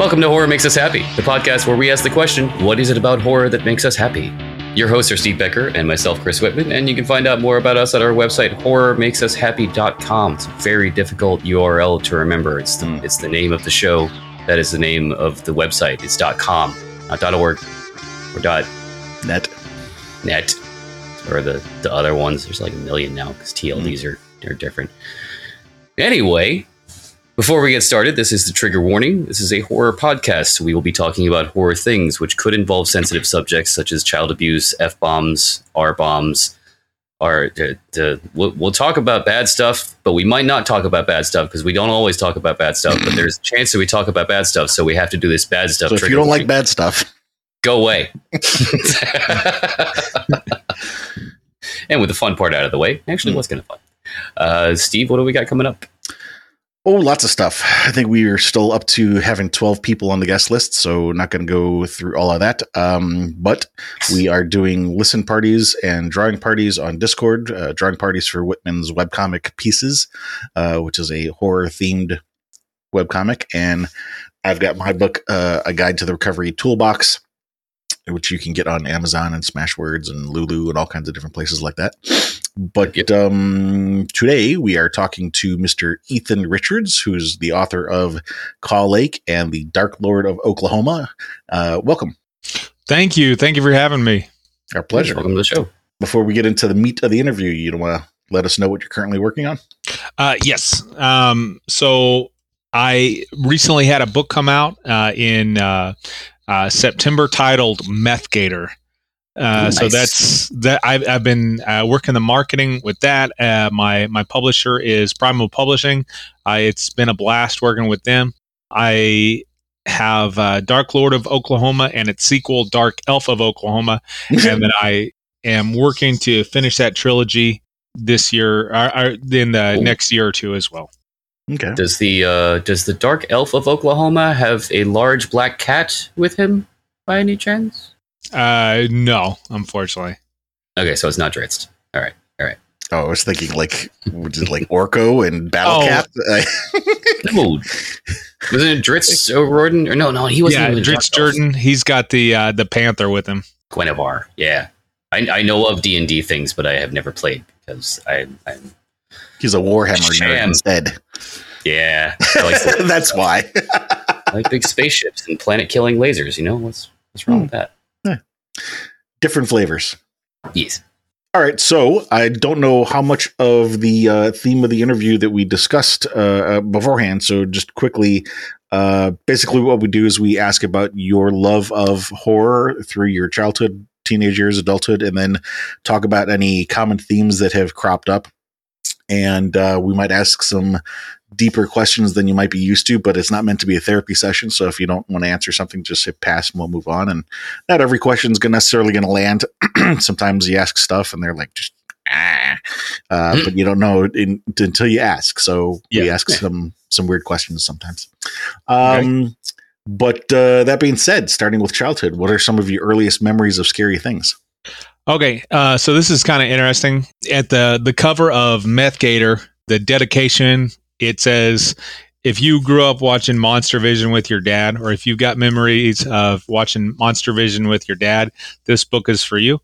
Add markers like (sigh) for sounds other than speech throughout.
Welcome to Horror Makes Us Happy, the podcast where we ask the question, what is it about horror that makes us happy? Your hosts are Steve Becker and myself, Chris Whitman, and you can find out more about us at our website, horrormakesushappy.com. It's a very difficult URL to remember. It's the, hmm. it's the name of the show. That is the name of the website. It's .com, not dot .org or dot Net. .net or the, the other ones. There's like a million now because TLDs hmm. are, are different. Anyway, before we get started, this is the trigger warning. This is a horror podcast. We will be talking about horror things, which could involve sensitive subjects such as child abuse, f bombs, r bombs. The, the, we'll, we'll talk about bad stuff, but we might not talk about bad stuff because we don't always talk about bad stuff. But there's a chance that we talk about bad stuff, so we have to do this bad stuff. So if you don't like bad stuff, go away. (laughs) and with the fun part out of the way, actually, what's kind of fun? Uh, Steve, what do we got coming up? Oh, lots of stuff. I think we are still up to having 12 people on the guest list, so not going to go through all of that. Um, but we are doing listen parties and drawing parties on Discord, uh, drawing parties for Whitman's webcomic Pieces, uh, which is a horror themed webcomic. And I've got my book, uh, A Guide to the Recovery Toolbox, which you can get on Amazon and Smashwords and Lulu and all kinds of different places like that. But Yep. um, today we are talking to Mr. Ethan Richards, who's the author of Kaw Lake and the Dark Lord of Oklahoma. Uh, welcome. Thank you. Thank you for having me. Our pleasure. Welcome to the show. Before we get into the meat of the interview, you want to let us know what you're currently working on? Uh, yes. Um, so I recently had a book come out uh, in uh, uh, September titled Meth Gator. Uh, Ooh, So that's that. I've, I've been uh, working the marketing with that. Uh, my my publisher is Primal Publishing. Uh, it's been a blast working with them. I have uh, Dark Lord of Oklahoma and its sequel, Dark Elf of Oklahoma, (laughs) and then I am working to finish that trilogy this year, or, or in the Cool. next year or two as well. okay. Does the uh, does the Dark Elf of Oklahoma have a large black cat with him by any chance? Uh, no, unfortunately. Okay, so it's not Drizzt. All right. All right. Oh, I was thinking like, which is like Orko and Battle Oh. Cat. (laughs) No, wasn't it Drizzt O'Riordan? Or no, no, he wasn't. yeah, Drizzt Dark Jordan. He's got the uh, the Panther with him. Guenhwyvar. Yeah, I, I know of D and D things, but I have never played because I, I'm He's a Warhammer nerd Sham. instead. yeah, (laughs) like, That's why. I like big spaceships and planet killing lasers. You know what's what's wrong with that? Different flavors. Yes. All right, so I don't know how much of the uh, theme of the interview that we discussed uh, uh, beforehand. So just quickly, uh, basically, what we do is we ask about your love of horror through your childhood, teenage years, adulthood, and then talk about any common themes that have cropped up. And uh, we might ask some deeper questions than you might be used to, but it's not meant to be a therapy session. So if you don't want to answer something, just hit pass and we'll move on. And not every question is necessarily going to land. (clears throat) Sometimes you ask stuff and they're like, just ah, uh, but you don't know in, until you ask. So we Yeah. ask some some weird questions sometimes. Um, But uh, that being said, starting with childhood, what are some of your earliest memories of scary things? Okay, uh, so this is kind of interesting. At the the cover of Meth Gator, the dedication it says, "If you grew up watching Monster Vision with your dad, or if you've got memories of watching Monster Vision with your dad, this book is for you."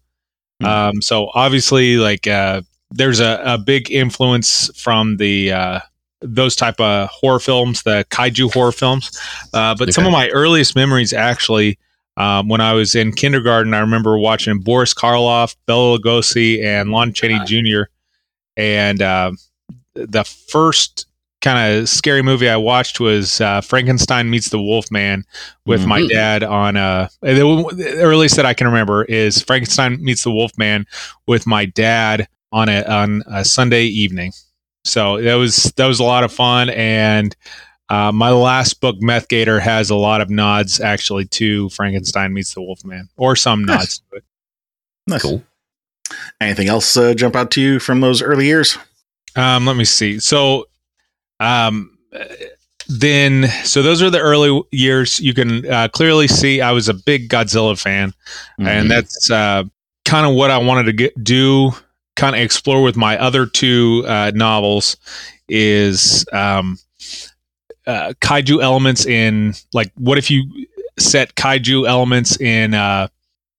Hmm. Um, so obviously, like uh, there's a, a big influence from the uh, those type of horror films, the kaiju horror films. Uh, but some of my earliest memories actually um, when I was in kindergarten, I remember watching Boris Karloff, Bela Lugosi, and Lon Chaney Ah. Jr. And uh, the first kind of scary movie I watched was uh, Frankenstein meets the Wolfman with my Mhm. dad on a. The the earliest that I can remember is Frankenstein meets the Wolfman with my dad on a on a Sunday evening. So that was that was a lot of fun and. Uh, my last book, Meth Gator, has a lot of nods actually to Frankenstein meets the Wolfman, or some Nice. nods to it. Nice. Cool. Anything else uh, jump out to you from those early years? Um, let me see. So, um, then, so those are the early years. You can uh, clearly see I was a big Godzilla fan, Mhm. and that's uh, kind of what I wanted to get do. Kind of explore with my other two uh, novels is um, uh, kaiju elements in like what if you set kaiju elements in uh,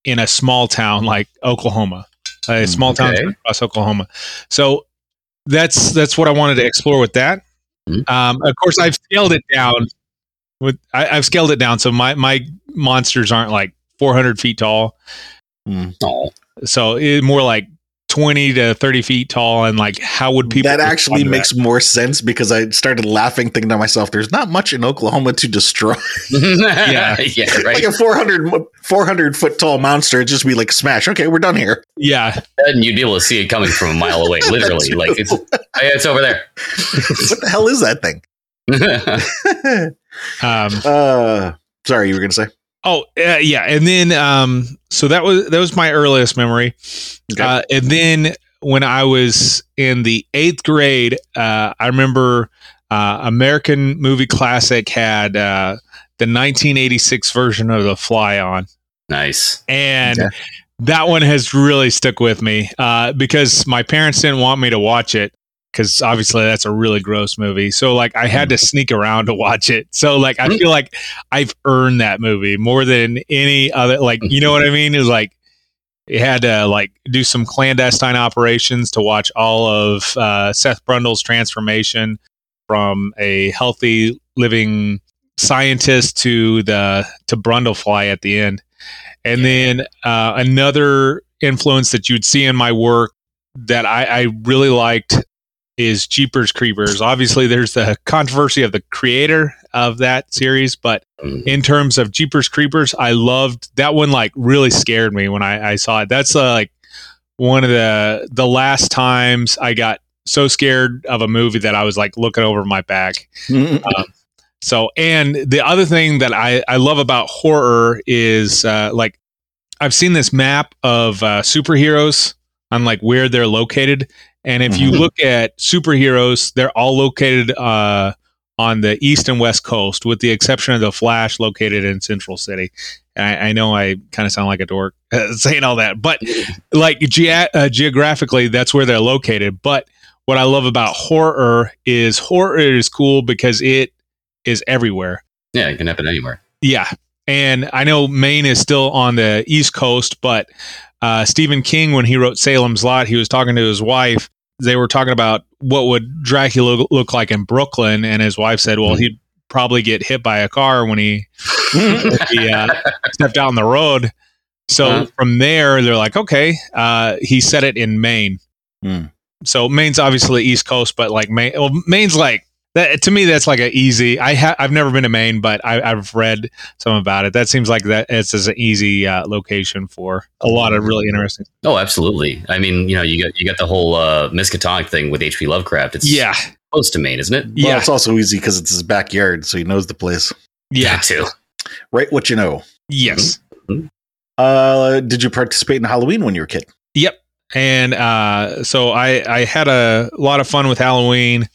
in a small town like Oklahoma, a small town across Oklahoma. So that's that's what I wanted to explore with that. Mhm. Um, of course, I've scaled it down. With I, I've scaled it down, so my my monsters aren't like 400 feet tall. Oh, So it, more like 20 to 30 feet tall, and like how would people that actually to makes more sense because I started laughing, thinking to myself, "There's not much in Oklahoma to destroy. (laughs) yeah, (laughs) yeah, right. like a 400, 400 foot tall monster, it'd just be like smash. Okay, we're done here. Yeah, and you'd be able to see it coming from a mile away, (laughs) literally. like it's, hey, it's over there. what the hell is that thing? um, uh, sorry, you were gonna say. Oh uh, yeah, and then um, so that was that was my earliest memory, Okay. uh, and then when I was in the eighth grade, uh, I remember uh, American Movie Classic had uh, the 1986 version of The Fly on, nice. and Okay. that one has really stuck with me uh, because my parents didn't want me to watch it because obviously that's a really gross movie. So like I had to sneak around to watch it. So like I Mm. feel like I've earned that movie more than any other. Like you know what I mean? Is like it had to like do some clandestine operations to watch all of uh, Seth Brundle's transformation from a healthy living scientist to the to Brundlefly at the end. And then uh, another influence that you'd see in my work that I, I really liked is Jeepers Creepers. Obviously, there's the controversy of the creator of that series, but Mm. in terms of Jeepers Creepers, I loved that one. Like, really scared me when I, I saw it. That's uh, like one of the the last times I got so scared of a movie that I was like looking over my back. So, and the other thing that I, I love about horror is uh, like I've seen this map of uh, superheroes on like where they're located, and if you Mhm. look at superheroes, they're all located uh, on the east and west coast, with the exception of the Flash, located in Central City. I, I know I kind of sound like a dork (laughs) saying all that, but like ge- uh, geographically, that's where they're located. But what I love about horror is horror is cool because it is everywhere. Yeah, it can happen anywhere. Yeah. And I know Maine is still on the East Coast, but uh, Stephen King, when he wrote Salem's Lot, he was talking to his wife. They were talking about what would Dracula look, look like in Brooklyn, and his wife said, "Well, Mhm. he'd probably get hit by a car when he, he uh, (laughs) stepped out on the road." So Huh. from there, they're like, "Okay." Uh, he said it in Maine. Hmm. So Maine's obviously East Coast, but like Maine, well, Maine's like that to me. That's like an easy. I ha- I've never been to Maine, but I, I've read some about it. That seems like that it's as an easy uh, location for a lot of really interesting. Oh, absolutely. I mean, you know, you got you got the whole uh, Miskatonic thing with H.P. Lovecraft. It's Yeah, close to Maine, isn't it? Well, yeah, it's also easy because it's his backyard, so he knows the place. yeah, That too. Right, what you know. yes, Uh, did you participate in Halloween when you were a kid? yep. And uh, so I I had a lot of fun with Halloween.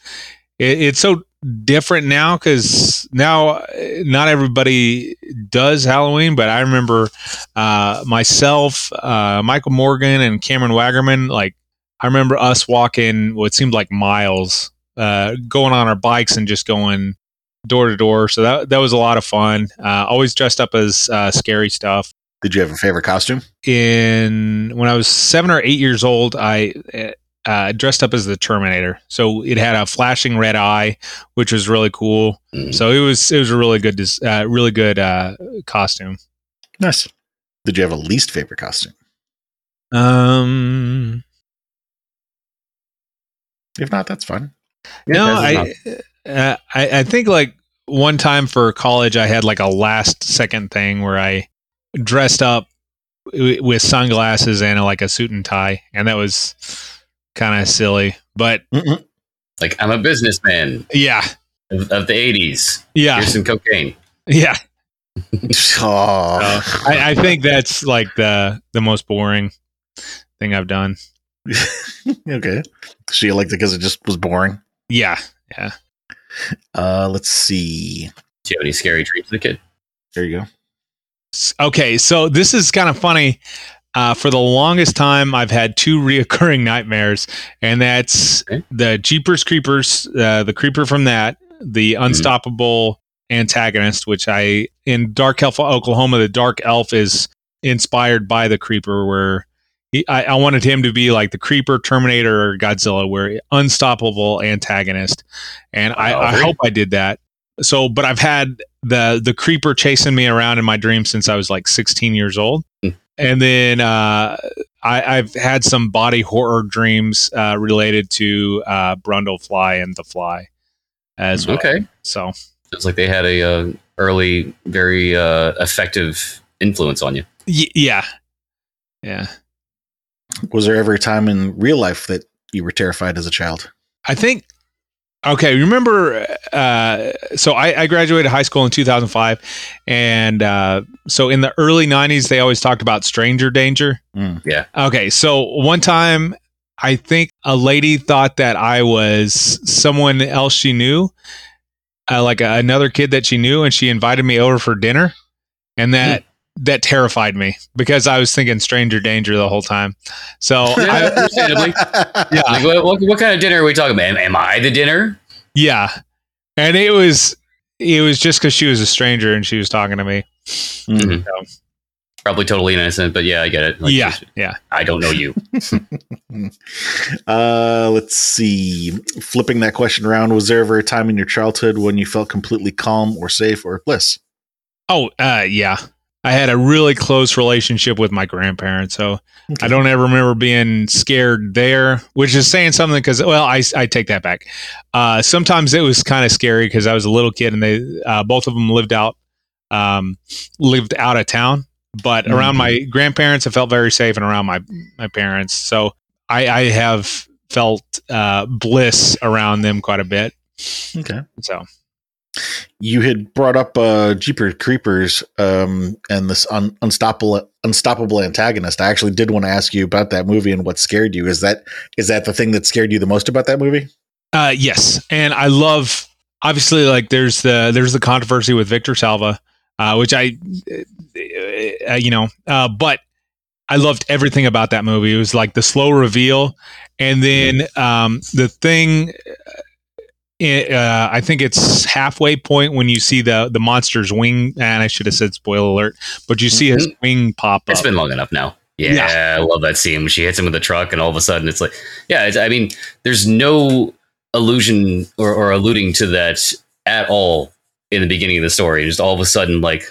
It, it's so different now because now uh, not everybody does Halloween, but I remember uh, myself, uh, Michael Morgan, and Cameron Wagerman. Like I remember us walking what seemed like miles, uh, going on our bikes and just going door to door. So that that was a lot of fun. Uh, always dressed up as uh, scary stuff. Did you have a favorite costume? In when I was seven or eight years old, I uh, dressed up as the Terminator. So it had a flashing red eye, which was really cool. Mm. So it was it was a really good dis- uh, really good uh, costume. Nice. Did you have a least favorite costume? Um, If not, that's fine. no, I, uh, I I think like one time for college, I had like a last second thing where I dressed up w- with sunglasses and like a suit and tie, and that was kind of silly. But Mm-mm. Like I'm a businessman yeah, of, of the '80s. yeah, Here's some cocaine. yeah. (laughs) Oh. I, I think that's like the the most boring thing I've done. (laughs) okay. So you liked it because it just was boring. Yeah, Yeah. Uh, let's see. Do you have any scary dreams as a kid? There you go. Okay, so this is kind of funny. Uh, for the longest time, I've had two reoccurring (laughs) nightmares, and that's Okay. the Jeepers Creepers, uh, the creeper from that, the unstoppable antagonist, which I in Dark Elf, Oklahoma, the Dark Elf is inspired by the Creeper, where he, I, I wanted him to be like the Creeper, Terminator, or Godzilla, where unstoppable antagonist, and I, Oh, I hope I did that. So, but I've had the the Creeper chasing me around in my dreams since I was like 16 years old, Hmm. And then uh, I, I've had some body horror dreams uh, related to uh, Brundlefly and the Fly as well. Okay. So It's like they had a uh, early, very uh, effective influence on you. y- yeah, yeah. Was there ever a time in real life that you were terrified as a child? I think. Okay, remember? Uh, so I, I graduated high school in 2005, and uh, so in the early 90s, they always talked about stranger danger. Mm. Okay, so one time, I think a lady thought that I was someone else she knew, uh, like a, another kid that she knew, and she invited me over for dinner, and that that terrified me because I was thinking stranger danger the whole time. So Yeah. (laughs) I, understandably. yeah, Like, what, what, what kind of dinner are we talking about? Am, am I the dinner? Yeah, and it was it was just because she was a stranger and she was talking to me. Mm. So, Probably totally innocent, but yeah, I get it. Like, yeah, yeah. I don't know you. (laughs) Uh, let's see. Flipping that question around, was there ever a time in your childhood when you felt completely calm or safe or bliss? Oh, uh, yeah. I had a really close relationship with my grandparents, so I don't ever remember being scared there, which is saying something because, well, I, I take that back. Uh, sometimes it was kind of scary because I was a little kid and they uh, both of them lived out um, lived out of town, but Mhm. around my grandparents, I felt very safe, and around my my parents, so I, I have felt uh, bliss around them quite a bit. Okay. So You had brought up uh, Creepers um, and this un- unstoppable unstoppable antagonist. I actually did want to ask you about that movie and what scared you. Is that is that the thing that scared you the most about that movie? Uh, yes, and I love obviously like there's the there's the controversy with Victor Salva, uh, which I, uh, you know, uh, but I loved everything about that movie. It was like the slow reveal, and then um, the thing. Uh, I think it's halfway point when you see the the monster's wing, and I should have said spoiler alert, but you see his wing pop It's up. been long enough now. Yeah, Yeah. I love that scene when she hits him with the truck, and all of a sudden it's like, yeah, it's, I mean, there's no allusion or, or alluding to that at all in the beginning of the story. Just all of a sudden, like,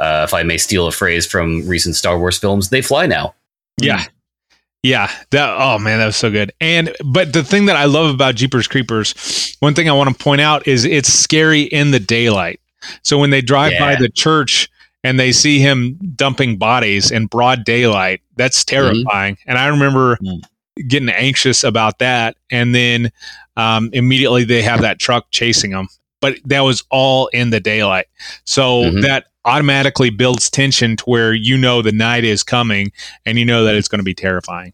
uh, if I may steal a phrase from recent Star Wars films, they fly now. Yeah. Yeah. That oh man, that was so good. And but the thing that I love about Jeepers Creepers, one thing I want to point out is it's scary in the daylight. So when they drive by the church and they see him dumping bodies in broad daylight, that's terrifying. And I remember Mm. getting anxious about that. And then um, immediately they have that truck chasing them. But that was all in the daylight. So Mhm. that automatically builds tension to where you know the night is coming and you know that it's going to be terrifying.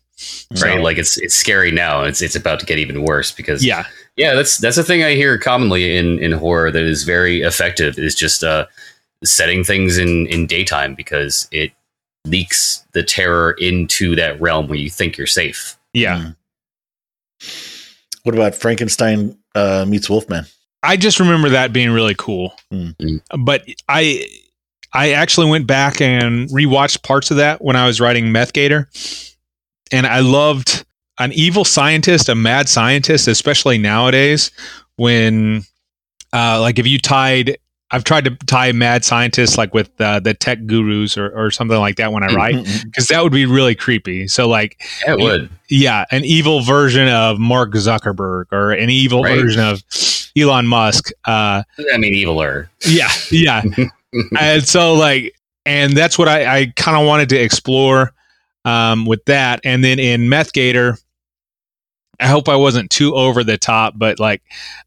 Right, So- like it's it's scary now. It's it's about to get even worse because Yeah. yeah, that's that's a thing I hear commonly in in horror that is very effective. Is just uh, setting things in in daytime because it leaks the terror into that realm where you think you're safe. Yeah. Mm. What about Frankenstein uh, meets Wolfman? I just remember that being really cool. Mm. Mm. But I I actually went back and rewatched parts of that when I was writing Meth Gator. And I loved an evil scientist, a mad scientist, especially nowadays when uh, like if you tied I've tried to tie mad scientists like with uh, the tech gurus or, or something like that when I write because that would be really creepy. So like Yeah, it would. yeah, an evil version of Mark Zuckerberg or an evil Right. version of Elon Musk. Uh, I mean, eviler. yeah, yeah. (laughs) (laughs) and so like, and that's what I, I kind of wanted to explore um, with that. And then in Meth Gator, I hope I wasn't too over the top, but like,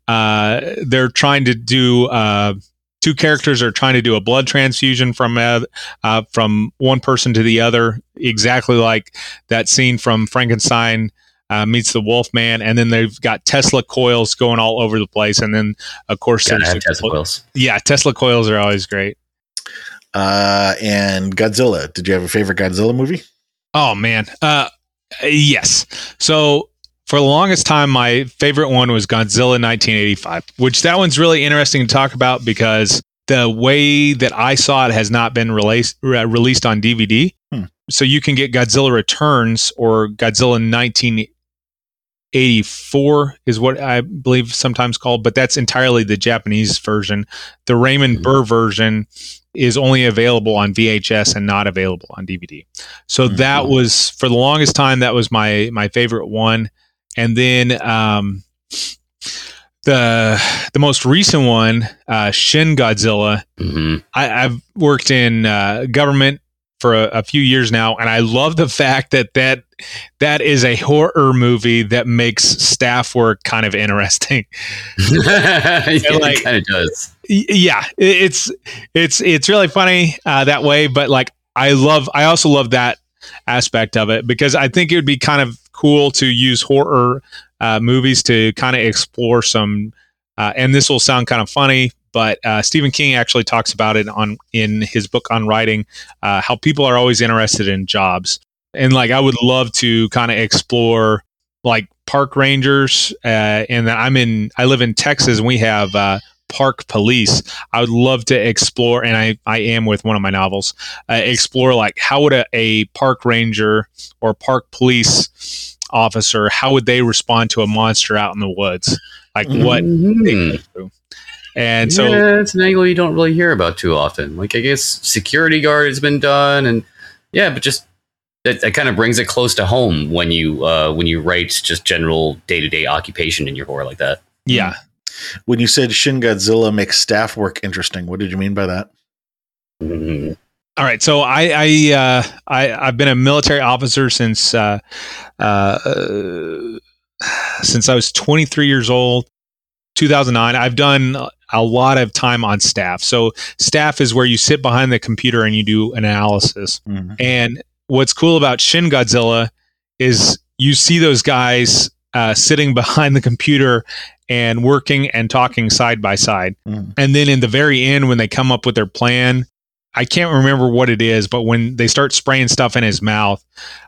uh, they're trying to do. Uh, Two characters are trying to do a blood transfusion from uh, uh, from one person to the other, exactly like that scene from Frankenstein uh, meets the Wolfman, and then they've got Tesla coils going all over the place, and then of course, Gotta there's have Tesla coils. yeah, Tesla coils are always great. Uh, and Godzilla. Did you have a favorite Godzilla movie? Oh man, uh, yes. So for the longest time, my favorite one was Godzilla 1985, which that one's really interesting to talk about because the way that I saw it has not been released re- released on DVD. Hmm. So you can get Godzilla Returns or Godzilla 1984 is what I believe sometimes called, but that's entirely the Japanese version. The Raymond Mhm. Burr version is only available on VHS and not available on DVD. So Mhm. that was for the longest time that was my my favorite one. And then um the the most recent one, uh, Shin Godzilla. hmm I, I've worked in uh, government for a, a few years now, and I love the fact that that that is a horror movie that makes staff work kind of interesting. (laughs) yeah, like- it kind of does. Yeah, it's it's it's really funny uh, that way, but like I love, I also love that aspect of it because I think it would be kind of cool to use horror uh, movies to kind of explore some. Uh, and this will sound kind of funny, but uh, Stephen King actually talks about it on in his book on writing uh, how people are always interested in jobs, and like I would love to kind of explore like park rangers. Uh, and I'm in, I live in Texas, and we have uh, park police. I would love to explore, and I I am with one of my novels, uh, explore like how would a, a park ranger or park police officer how would they respond to a monster out in the woods like what Mhm. And so yeah, it's an angle you don't really hear about too often. Like I guess security guard has been done, and yeah, but just that, that kind of brings it close to home when you uh, when you write just general day to day occupation in your horror like that. yeah When you said Shin Godzilla makes staff work interesting, what did you mean by that? Mhm. All right, so I I, uh, I I've been a military officer since uh, uh, since I was 23 years old, 2009. I've done a lot of time on staff. So staff is where you sit behind the computer and you do analysis. Mhm. And what's cool about Shin Godzilla is you see those guys uh, sitting (laughs) behind the computer and working and talking side by side. Mhm. And then in the very end, when they come up with their plan, I can't remember what it is, but when they start spraying stuff in his mouth,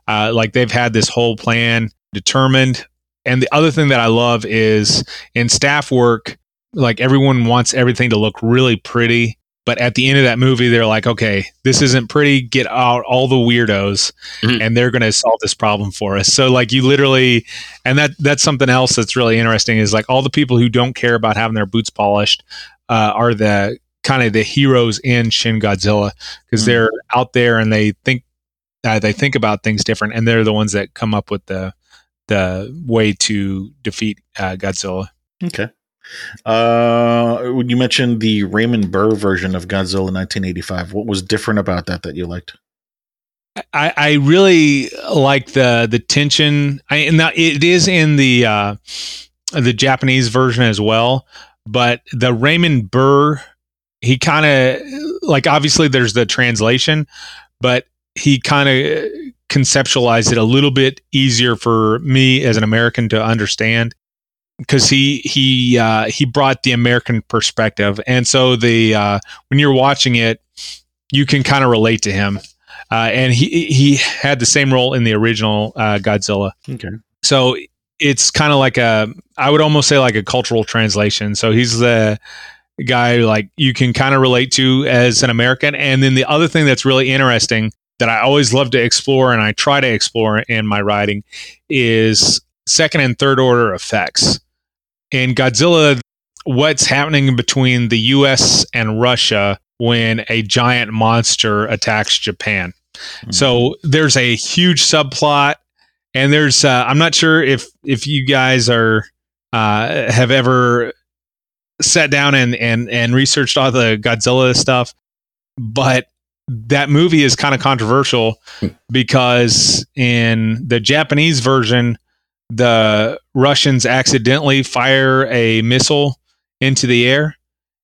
uh, like they've had this whole plan determined. And the other thing that I love is in staff work, like everyone wants everything to look really pretty. But at the end of that movie, they're like, okay, this isn't pretty. Get out all the weirdos Mhm. and they're going to solve this problem for us. So like you literally, and that that's something else that's really interesting is like all the people who don't care about having their boots polished uh, are the kind of the heroes in Shin Godzilla because Mm. they're out there and they think uh, they think about things different and they're the ones that come up with the the way to defeat uh, Godzilla. Okay. Uh, when you mentioned the Raymond Burr version of Godzilla 1985, what was different about that that you liked? I, I really like the the tension. I, and it is in the uh, the Japanese version as well, but the Raymond Burr, he kind of like obviously there's the translation, but he kind of conceptualized it a little bit easier for me as an American to understand because he he uh, he brought the American perspective, and so the uh, when you're watching it, you can kind of relate to him. Uh, and he he had the same role in the original uh, Godzilla. Okay. So it's kind of like a I would almost say like a cultural translation. So he's the guy like you can kind of relate to as an American. And then the other thing that's really interesting that I always love to explore and I try to explore in my writing is second and third order effects. In Godzilla, what's happening between the US and Russia when a giant monster attacks Japan. So there's a huge subplot, and there's uh, I'm not sure if if you guys are uh, have ever sat down and and and researched all the Godzilla stuff, but that movie is kind of controversial because in the Japanese version, the Russians accidentally fire a missile into the air,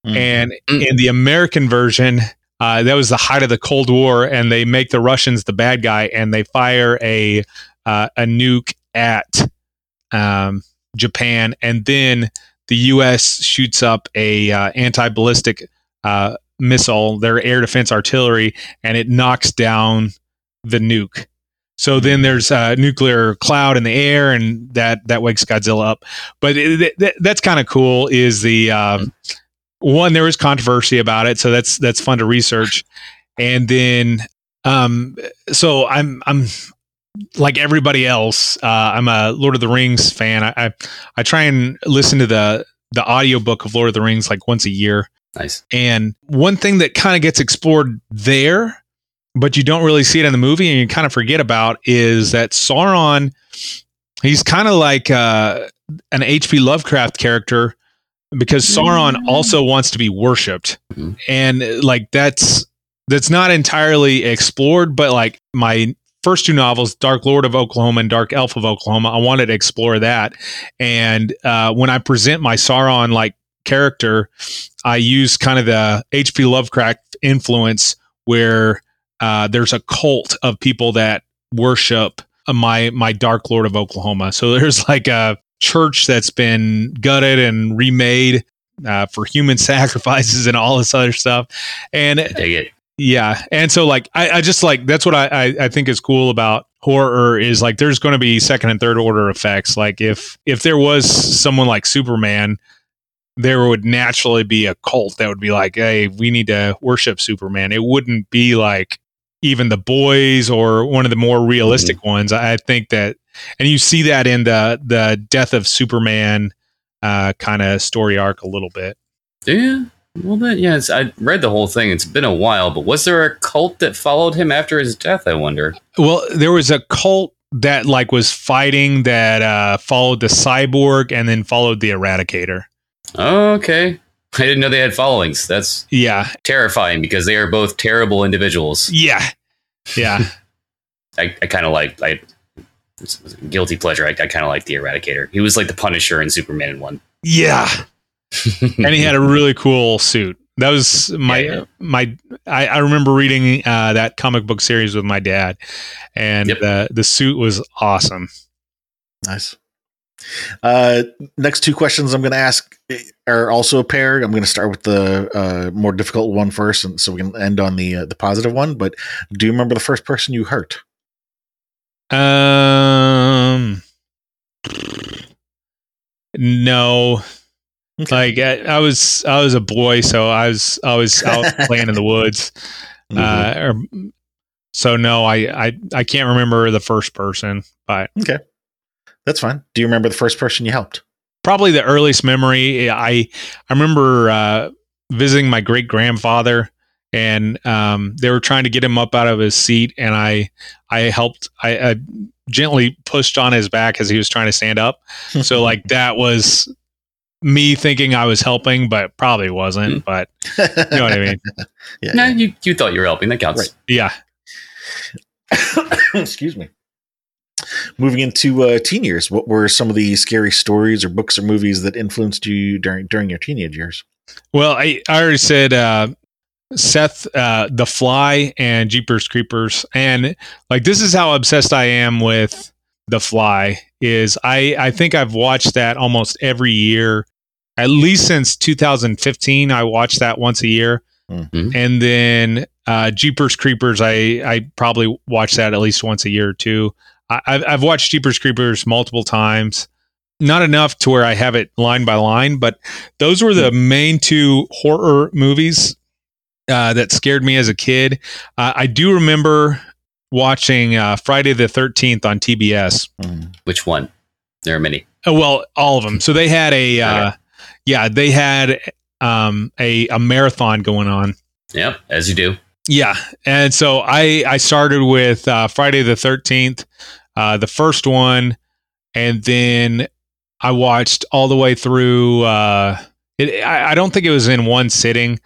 Mhm. and Mm. in the American version, uh, that was the height of the Cold War, and they make the Russians the bad guy, and they fire a uh, a nuke at um, Japan, and then the U.S. shoots up a uh, anti ballistic uh, missile, their air defense artillery, and it knocks down the nuke. So then there's a nuclear cloud in the air, and that that wakes Godzilla up. But it, it, that's kind of cool. Is the um, one there was controversy about it, so that's that's fun to research. And then, um, so I'm I'm like everybody else. Uh, I'm a Lord of the Rings fan. I, I I try and listen to the the audiobook of Lord of the Rings like once a year. Nice. And one thing that kind of gets explored there, but you don't really see it in the movie and you kind of forget about is that Sauron, he's kind of like uh, an H.P. Lovecraft character because Sauron Mm. also wants to be worshipped. Mhm. And like that's that's not entirely explored, but like my first two novels, Dark Lord of Oklahoma and Dark Elf of Oklahoma, I wanted to explore that. And uh, when I present my Sauron like character, I use kind of the H.P. Lovecraft influence where uh, there's a cult of people that worship my my Dark Lord of Oklahoma. So (laughs) there's like a church that's been gutted and remade uh, for human (laughs) sacrifices and all this other stuff. And I dig it. yeah, and so like I, I just like that's what I, I I think is cool about horror is like there's going to be second and third order effects. Like if if there was someone like Superman, there would naturally be a cult that would be like, hey, we need to worship Superman. It wouldn't be like even the boys or one of the more realistic ones. I think that, and you see that in the the death of Superman uh, kind of story arc a little bit. Yeah. A little bit. Yeah. It's, I read the whole thing. It's been a while, but was there a cult that followed him after his death? I wonder. Well, there was a cult that like was fighting that uh, followed the cyborg and then followed the Eradicator. Okay. I didn't know they had followings. That's Yeah, terrifying because they are both terrible individuals. yeah, yeah, (laughs) (laughs) I, I kind of like I it's a guilty pleasure. I, I kind of like the Eradicator. He was like the Punisher in Superman in one. yeah. (laughs) and he had a really cool suit. That was my Yeah, yeah. my. I, I remember reading uh, that comic book series with my dad, and Yep. the the suit was awesome. Nice. Uh, next two questions I'm going to ask are also a pair. I'm going to start with the uh, more difficult one first, and so we can end on the uh, the positive one. But do you remember the first person you hurt? Um, no, like I, I was I was a boy, so I was I was out (laughs) playing in the woods. Mhm. Uh, or, so no, I, I I can't remember the first person, but That's fine. Do you remember the first person you helped? probably the earliest memory I I remember uh, visiting my great grandfather, and um, they were trying to get him up out of his seat, and I I helped I, I gently pushed on his back as he was trying to stand up. (laughs) So like that was me thinking I was helping, but probably wasn't. But you know what I mean? (laughs) yeah. No, you, you thought you were helping. That counts. Right. Yeah. (coughs) Excuse me. Moving into uh, teen years, what were some of the scary stories or books or movies that influenced you during during your teenage years? Well, I, I already said uh, Seth, uh, The Fly, and Jeepers Creepers, and like this is how obsessed I am with The Fly. Is I I think I've watched that almost every year, at least since 2015. I watched that once a year, Mhm. and then uh, Jeepers Creepers. I I probably watch that at least once a year or two. I, I've I've watched Jeepers Creepers multiple times. Not enough to where I have it line by line, but those were the main two horror movies uh, that scared me as a kid. Uh, I do remember watching uh, Friday the Thirteenth on TBS. Mm. Which one? There are many. Oh, well, all of them. So they had a, uh, Okay. yeah, they had um, a a marathon going on. Yep, as you do. Yeah, and so I I started with uh, Friday the Thirteenth, uh, the first one, and then I watched all the way through. Uh, it, I, I don't think it was in one sitting,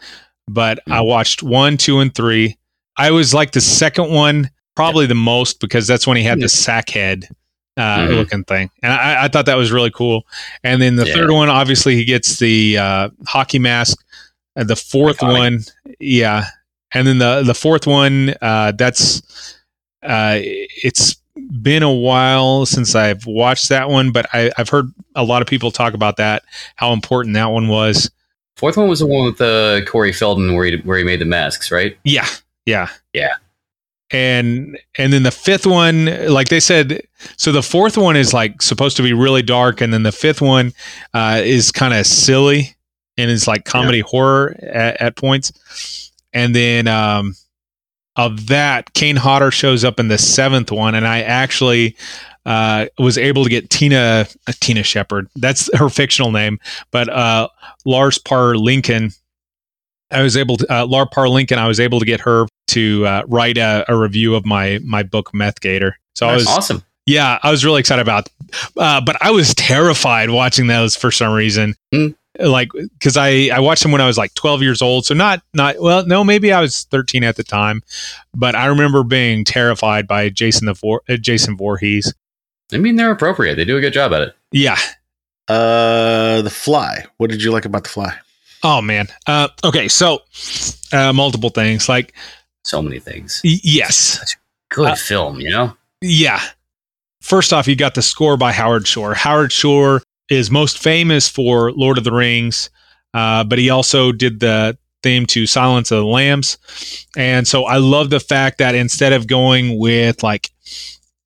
but I Mm. watched one, two, and three. I was like the second one probably the most because that's when he had Yeah. the sack head uh, Mhm. looking thing, and I, I thought that was really cool. And then the Yeah. third one, obviously, he gets the uh, hockey mask. And the fourth Iconic. one, yeah, and then the the fourth one, uh, that's uh, it's been a while since I've watched that one, but I, I've heard a lot of people talk about that, how important that one was. Fourth one was the one with uh, Corey Feldman where he where he made the masks, right? Yeah, yeah, Yeah. and and then the fifth one like they said so the fourth one is like supposed to be really dark and then the fifth one uh, is kind of silly and it's like comedy horror at, at points and then um of that kane hodder shows up in the seventh one and i actually uh, was able to get Tina uh, Tina Shepard. That's her fictional name, but uh, Lar Park Lincoln. I was able to uh, Lar Park Lincoln. I was able to get her to uh, write a, a review of my my book Meth Gator. So I was awesome. yeah, I was really excited about. Uh, but I was terrified watching those for some reason. Mm. Like because I I watched them when I was like 12 years old. So not not well no maybe I was 13 at the time, but I remember being terrified by Jason the Vor- uh, Jason Voorhees. I mean, they're appropriate. They do a good job at it. Yeah. Uh, The Fly. What did you like about The Fly? Oh man. Uh, okay, so uh, multiple things. Like So many things. y- yes, Good Uh, film, you know? yeah. First off, you got the score by Howard Shore. Howard Shore is most famous for Lord of the Rings, uh, but he also did the theme to Silence of the Lambs. And so I love the fact that instead of going with like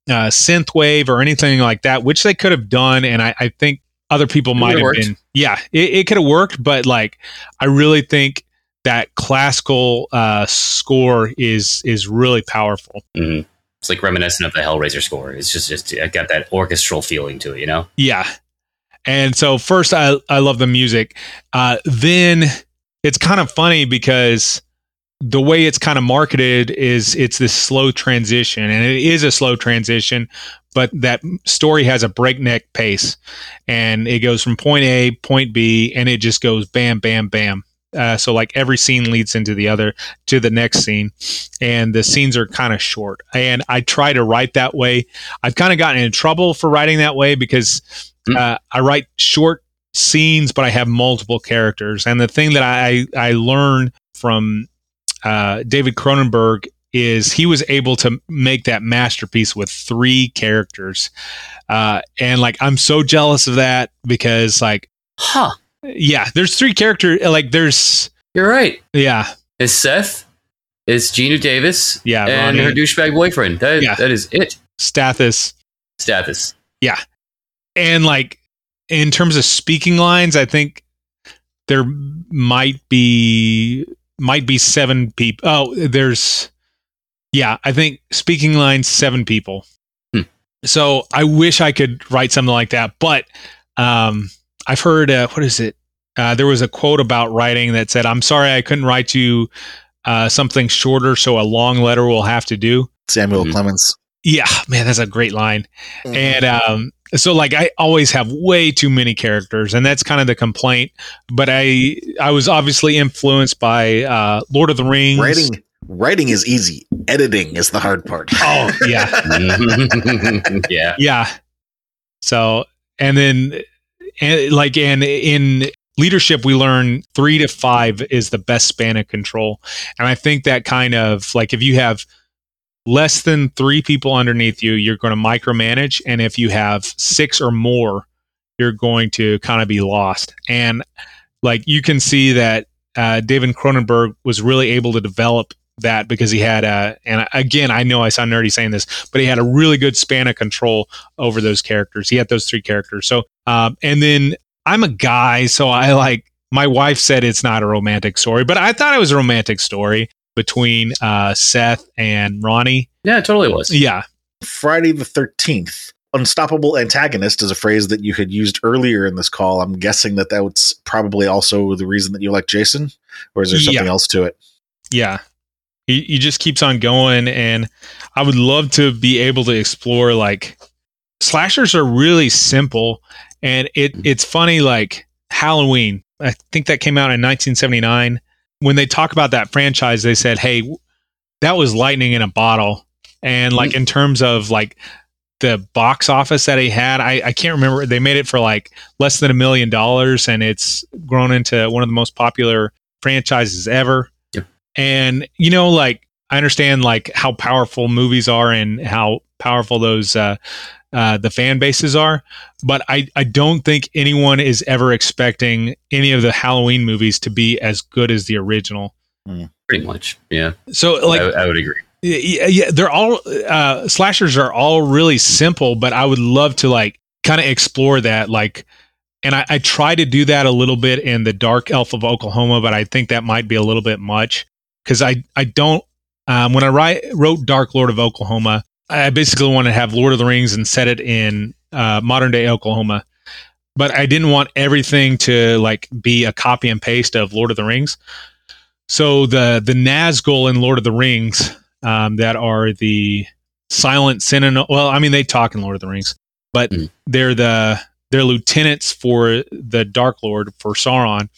uh, synthwave or anything like that, which they could have done, and I, I think other people It might would've worked. been, yeah, it, it could have worked, but like I really think that classical uh, score is is really powerful. Mhm. It's like reminiscent of the Hellraiser score. It's just, just it got that orchestral feeling to it, you know? Yeah. And so first I I love the music. Uh then it's kind of funny because the way it's kind of marketed is it's this slow transition and it is a slow transition but that story has a breakneck pace and it goes from point A point B and it just goes bam bam bam. Uh, so like every scene leads into the other to the next scene and the scenes are kind of short. And I try to write that way. I've kind of gotten in trouble for writing that way because uh, I write short scenes, but I have multiple characters. And the thing that I I learned from uh, David Cronenberg is he was able to make that masterpiece with three characters, uh, and like I'm so jealous of that because like Huh. yeah, there's three characters. like there's You're right. yeah It's Seth, it's Geena Davis, yeah and Ronnie, her douchebag boyfriend. That, Yeah. that is it. Stathis Status. And like in terms of speaking lines i think there might be might be seven people oh there's yeah i think speaking lines seven people Hmm. so i wish i could write something like that but um i've heard uh, what is it uh, there was a quote about writing that said i'm sorry i couldn't write you uh, something shorter so a long letter will have to do Samuel Mhm. Clemens. yeah man that's a great line and um so like i always have way too many characters and that's kind of the complaint but i i was obviously influenced by uh lord of the rings writing writing is easy. Editing is the hard part. oh yeah (laughs) yeah. yeah so and then and like and in leadership we learn three to five is the best span of control and i think that kind of like if you have less than three people underneath you you're going to micromanage and if you have six or more you're going to kind of be lost. And like you can see that uh, david cronenberg was really able to develop that because he had a and again i know i sound nerdy saying this but he had a really good span of control over those characters. He had those three characters. So um, and then i'm a guy so i like my wife said it's not a romantic story but i thought it was a romantic story between uh, seth and ronnie Yeah, it totally was. yeah Friday the 13th. Unstoppable antagonist is a phrase that you had used earlier in this call. I'm guessing that that's probably also the reason that you like Jason, or is there something Yeah. else to it? yeah he, he just keeps on going and i would love to be able to explore like slashers are really simple and it it's funny like halloween i think that came out in 1979 when they talk about that franchise they said hey that was lightning in a bottle. And like in terms of like the box office that he had I, I can't remember. They made it for like less than a million dollars and it's grown into one of the most popular franchises ever. Yep. and you know like i understand like how powerful movies are and how powerful those uh uh, the fan bases are, but I, I don't think anyone is ever expecting any of the Halloween movies to be as good as the original. Pretty much. Yeah. So, like, I, I would agree. Yeah, yeah, they're all uh, slashers are all really simple, but I would love to like kind of explore that. Like, and I, I try to do that a little bit in the Dark Elf of Oklahoma, but I think that might be a little bit much because I I don't um, when I write, wrote Dark Lord of Oklahoma, I basically want to have Lord of the Rings and set it in uh, modern day Oklahoma. But I didn't want everything to like be a copy and paste of Lord of the Rings. So the the Nazgul in Lord of the Rings um, that are the silent sentinel. Well, I mean they talk in Lord of the Rings, but mm. they're the they're lieutenants for the Dark Lord for Sauron.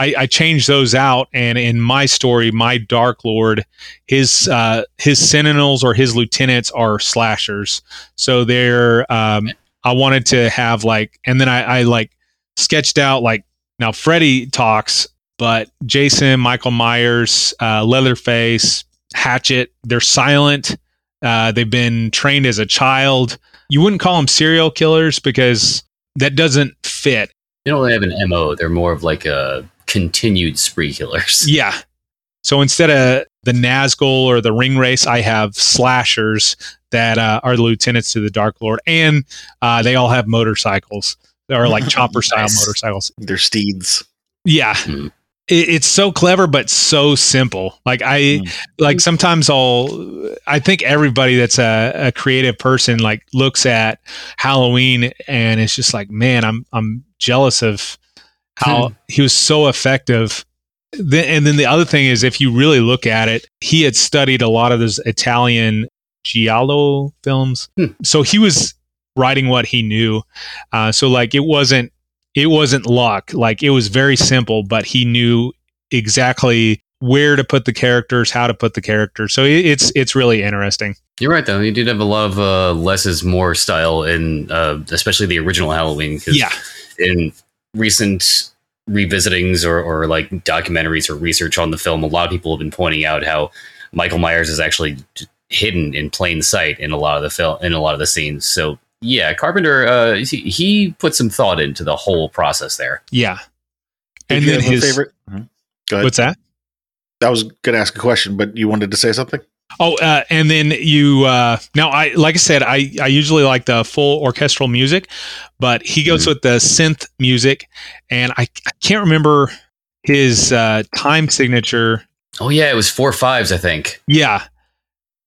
I, I changed those out, and in my story, my Dark Lord, his uh, his Sentinels or his lieutenants are slashers. So they're um, I wanted to have like, and then I, I like sketched out like now Freddy talks, but Jason, Michael Myers, uh, Leatherface, Hatchet, they're silent. Uh, they've been trained as a child. You wouldn't call them serial killers because that doesn't fit. They don't really have an MO. They're more of like a continued spree killers. (laughs) Yeah. So instead of the Nazgul or the Ringwraiths, I have slashers that uh, are the lieutenants to the Dark Lord, and uh, they all have motorcycles. They are like (laughs) chopper style nice. motorcycles. They're steeds. Yeah. Mm it, it's so clever but so simple like i mm. like sometimes i'll i think everybody that's a, a creative person like looks at halloween and it's just like man i'm i'm jealous of how mm. he was so effective and then the other thing is if you really look at it he had studied a lot of those italian giallo films hmm. so he was writing what he knew uh, so like it wasn't it wasn't luck. Like it was very simple, but he knew exactly where to put the characters, how to put the characters. So it's it's really interesting. You're right, though. You did have a lot of uh, less is more style in, uh, especially the original Halloween. Yeah. In recent revisitings or, or like documentaries or research on the film, a lot of people have been pointing out how Michael Myers is actually hidden in plain sight in a lot of the film in a lot of the scenes. So yeah, Carpenter, uh, he, he put some thought into the whole process there. Yeah. Did and then his favorite. Mm-hmm. Go ahead. What's that? I was going to ask a question, but you wanted to say something. Oh, uh, and then you uh, now I like I said I I usually like the full orchestral music, but he goes mm-hmm. with the synth music, and I, I can't remember his uh, time signature. Oh yeah, it was four fives, I think. Yeah,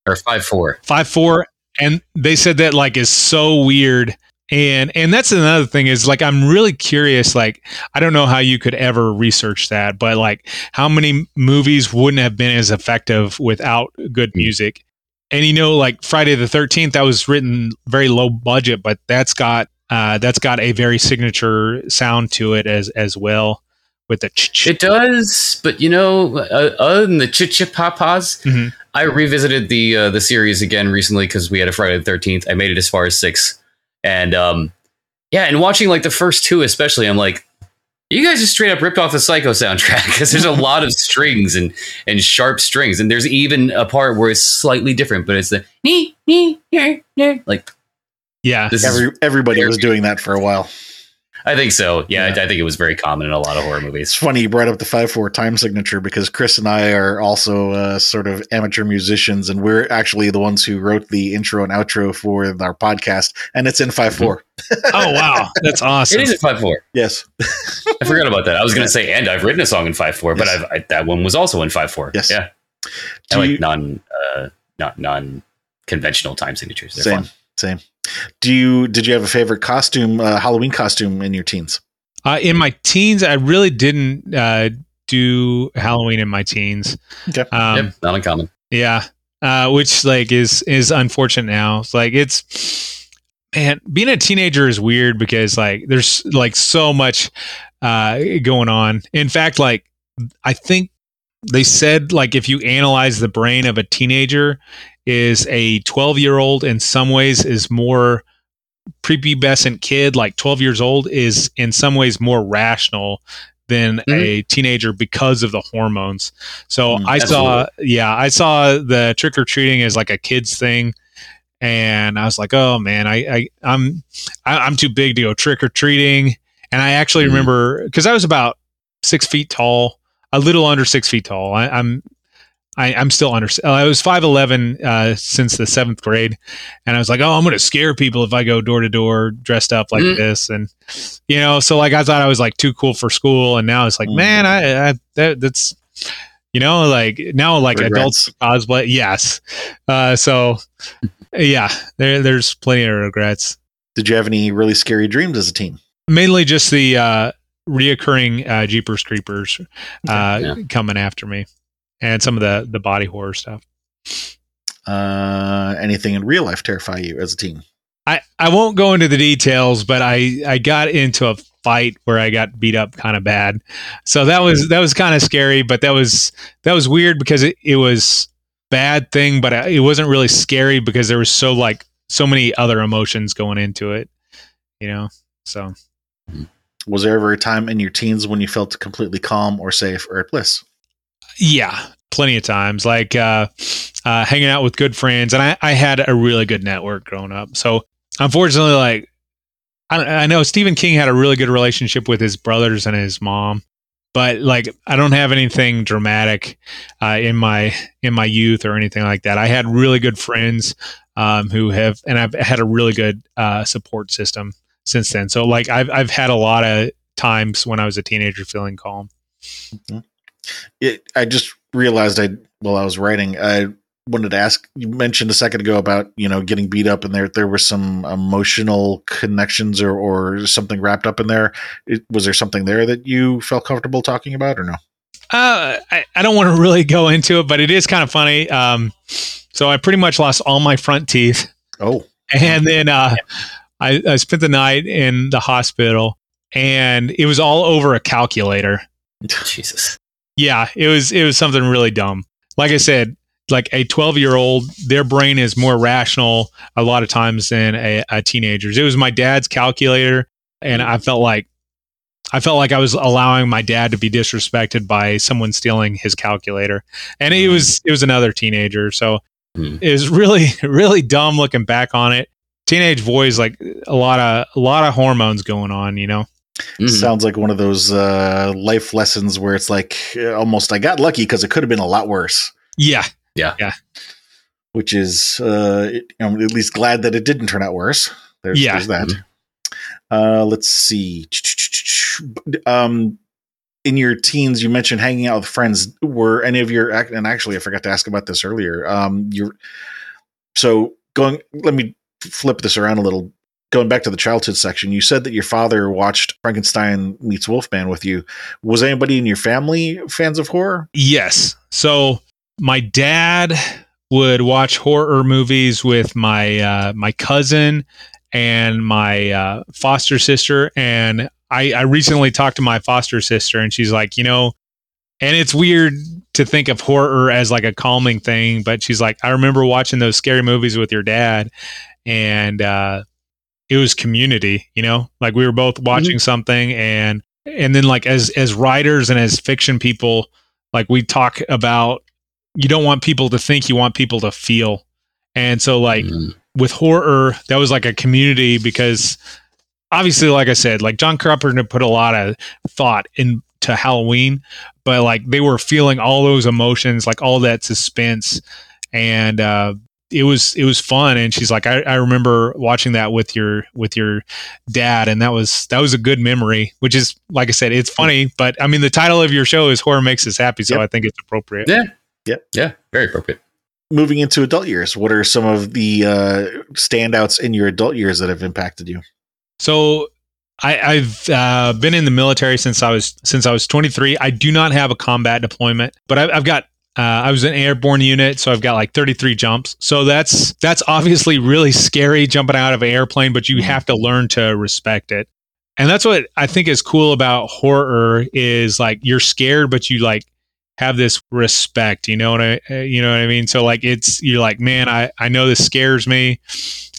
or five four. Five four, and they said that like is so weird and and that's another thing is like i'm really curious like i don't know how you could ever research that but like how many movies wouldn't have been as effective without good hmm. music and you know like friday the 13th that was written very low budget but that's got uh, that's got a very signature sound to it as as well with the ch- it does but you know uh, other than the ch papas mm-hmm. I revisited the uh, the series again recently because we had a friday the 13th i made it as far as six. And um yeah and watching like the first two especially i'm like you guys just straight up ripped off the psycho soundtrack (laughs) because there's a lot of strings and and sharp strings. And there's even a part where it's slightly different but it's the like yeah. Every, everybody was doing that for a while I think so. Yeah, yeah. I, I, think it was very common in a lot of horror movies. It's funny you brought up the five four time signature because Chris and I are also uh, sort of amateur musicians, and we're actually the ones who wrote the intro and outro for our podcast, and it's in five four. (laughs) oh wow, that's awesome! It is in five four. Yes, I forgot about that. I was going to say, and I've written a song in five four, yes. but I've, I, that one was also in five four. Yes, yeah, like you, non, uh, not non conventional time signatures. They're same, fun. same. Do you did you have a favorite costume, uh, Halloween costume in your teens? Uh, in my teens, I really didn't uh, do Halloween in my teens. Okay. Um, yep, not uncommon. Yeah, uh, which like is is unfortunate now. It's like it's and being a teenager is weird because like there's like so much uh, going on. In fact, like I think they said like if you analyze the brain of a teenager, is a 12 year old in some ways is more prepubescent kid like 12 years old is in some ways more rational than mm-hmm. a teenager because of the hormones so mm, i saw yeah i saw the trick or treating as like a kids thing and i was like oh man i, I i'm I, am i am too big to go trick or treating and i actually mm. remember because i was about six feet tall a little under six feet tall I, i'm I, I'm still under. uh, I was five eleven uh, since the seventh grade, and I was like, oh, I'm going to scare people if I go door to door dressed up like Mm. this, and you know, so like I thought I was like too cool for school, and now it's like, Mm. man, I, I that, that's you know, like now like Regrets. adults cosplay, yes. Uh, so yeah, there there's plenty of regrets. Did you have any really scary dreams as a teen? Mainly just the uh, reoccurring uh, Jeepers Creepers uh, Yeah. coming after me, and some of the the body horror stuff. Uh, anything in real life terrify you as a teen? I, I won't go into the details, but I, I got into a fight where I got beat up kind of bad. So that was that was kind of scary, but that was that was weird because it, it was bad thing, but it wasn't really scary because there was so like so many other emotions going into it, you know. So Was there ever a time in your teens when you felt completely calm or safe or at bliss? Yeah, plenty of times like uh, uh, hanging out with good friends, and I, I had a really good network growing up. So unfortunately, like I, I know Stephen King had a really good relationship with his brothers and his mom, but like I don't have anything dramatic uh, in my in my youth or anything like that. I had really good friends um, who have, and I've had a really good uh, support system since then. So like I've I've had a lot of times when I was a teenager feeling calm. It, I just realized I while I was writing, I wanted to ask. You mentioned a second ago about you know getting beat up, and there there were some emotional connections or or something wrapped up in there. It, was there something there that you felt comfortable talking about, or no? Uh, I, I don't want to (laughs) really go into it, but it is kind of funny. Um, so I pretty much lost all my front teeth, Oh, and then uh, I, I spent the night in the hospital, and it was all over a calculator. (laughs) Jesus. Yeah, it was it was something really dumb. Like I said, like a 12 year old, their brain is more rational a lot of times than a, a teenager's. It was my dad's calculator, and I felt like I felt like I was allowing my dad to be disrespected by someone stealing his calculator, and it was it was another teenager. So Hmm. it was really (laughs) really dumb looking back on it. Teenage boys like a lot of a lot of hormones going on, you know. Mhm. sounds like one of those uh, life lessons where it's like uh, almost I got lucky because it could have been a lot worse. Yeah, yeah, yeah. Which is uh, I'm at least glad that it didn't turn out worse. There's, Yeah. there's that. Uh, let's see. Um, in your teens, you mentioned hanging out with friends. Were any of your and actually I forgot to ask about this earlier. Um, your so going. Let me flip this around a little. Going back to the childhood section, you said that your father watched Frankenstein meets Wolfman with you. Was anybody in your family fans of horror? Yes. So my dad would watch horror movies with my uh, my cousin and my uh, foster sister, and I, I recently talked to my foster sister, and she's like, you know, and it's weird to think of horror as like a calming thing, but she's like, I remember watching those scary movies with your dad, and uh, it was community, you know, like we were both watching something, and and then like as as writers and as fiction people like we talk about you don't want people to think you want people to feel. And so like Mhm. with horror that was like a community because obviously like i said like john carpenter put a lot of thought into halloween but like they were feeling all those emotions like all that suspense and uh it was it was fun and she's like I, I remember watching that with your with your dad and that was that was a good memory which is like i said it's funny but i mean the title of your show is horror makes us happy so Yep. i think it's appropriate Yeah. Yep. Yeah. Very appropriate. Moving into adult years, what are some of the uh, standouts in your adult years that have impacted you? So I, I've uh, been in the military since I was since I was 23. I do not have a combat deployment, but I've, I've got. Uh, I was an airborne unit, so I've got like 33 jumps. So that's that's obviously really scary jumping out of an airplane, but you Mhm. have to learn to respect it. And that's what I think is cool about horror is like you're scared, but you like have this respect. You know what I uh, you know what I mean? So like it's you're like, man, I I know this scares me,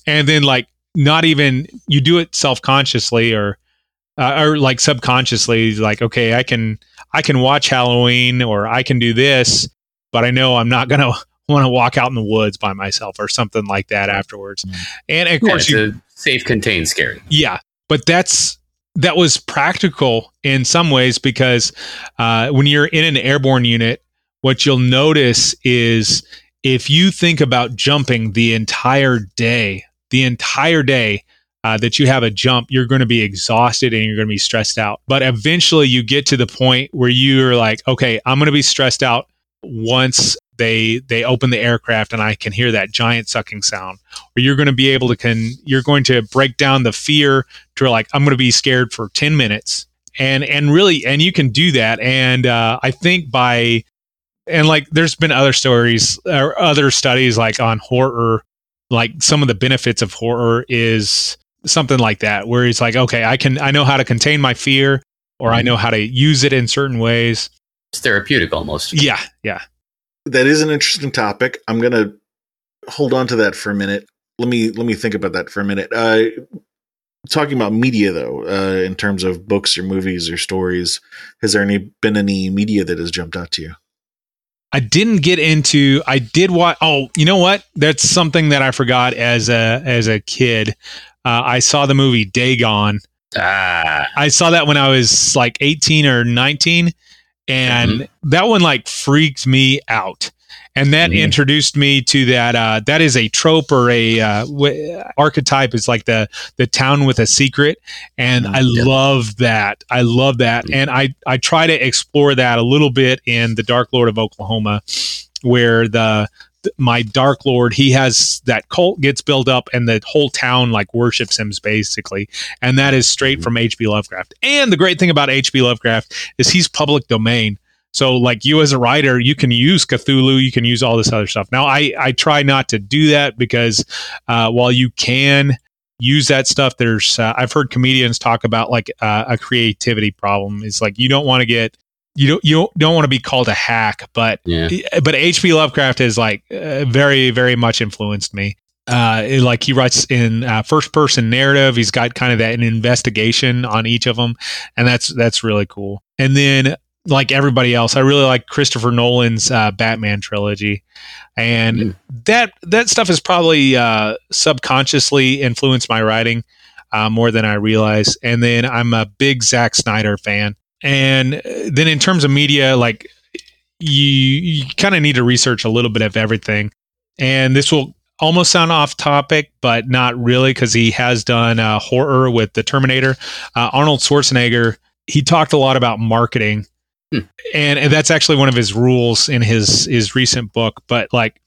and then like not even you do it self-consciously or uh, or like subconsciously like okay i can i can watch halloween or i can do this but i know i'm not gonna (laughs) want to walk out in the woods by myself or something like that afterwards Mm. and of Yeah, course it's you a safe, contained, scary. yeah, but that's that was practical in some ways because uh, when you're in an airborne unit, what you'll notice is if you think about jumping the entire day, the entire day uh, that you have a jump, you're going to be exhausted and you're going to be stressed out. But eventually you get to the point where you're like, okay, I'm going to be stressed out once they they open the aircraft and I can hear that giant sucking sound. Or you're going to be able to can you're going to break down the fear to like I'm going to be scared for 10 minutes. And and really and you can do that and uh, I think by and like there's been other stories or other studies like on horror like some of the benefits of horror is something like that where it's like okay i can i know how to contain my fear or i know how to use it in certain ways It's therapeutic almost. yeah yeah that is an interesting topic. I'm gonna hold on to that for a minute. Let me let me think about that for a minute. Uh, talking about media though, uh, in terms of books or movies or stories, has there any been any media that has jumped out to you? i didn't get into i did watch oh you know what that's something that i forgot as a as a kid uh, i saw the movie dagon Ah, I saw that when I was like 18 or 19 and that one like freaked me out. And that Mhm. introduced me to that uh that is a trope or a uh w- archetype is like the the town with a secret and I Yeah. love that. I love that. Mhm. And I I try to explore that a little bit in The Dark Lord of Oklahoma where the th- my dark lord he has that cult gets built up and the whole town like worships him basically. And that is straight Mhm. from hp lovecraft. And the great thing about hp lovecraft is he's public domain. So like you as a writer you can use cthulhu you can use all this other stuff. Now i i try not to do that because uh, while you can use that stuff there's uh, i've heard comedians talk about like uh, a creativity problem. It's like you don't want to get you don't you don't, want to be called a hack but yeah. but H.P. Lovecraft has like uh, very, very much influenced me. Uh, it- like he writes in uh, first person narrative. He's got kind of that an investigation on each of them, and that's that's really cool. And then like everybody else, I really like Christopher Nolan's uh, Batman trilogy, and Mm. that that stuff has probably uh, subconsciously influenced my writing uh, more than I realize. And then I'm a big Zack Snyder fan. And uh, then in terms of media, like you, you kind of need to research a little bit of everything. And this will almost sound off topic, but not really because he has done uh, horror with the Terminator. Uh, Arnold Schwarzenegger, he talked a lot about marketing. Hmm. And, and that's actually one of his rules in his his recent book. But like,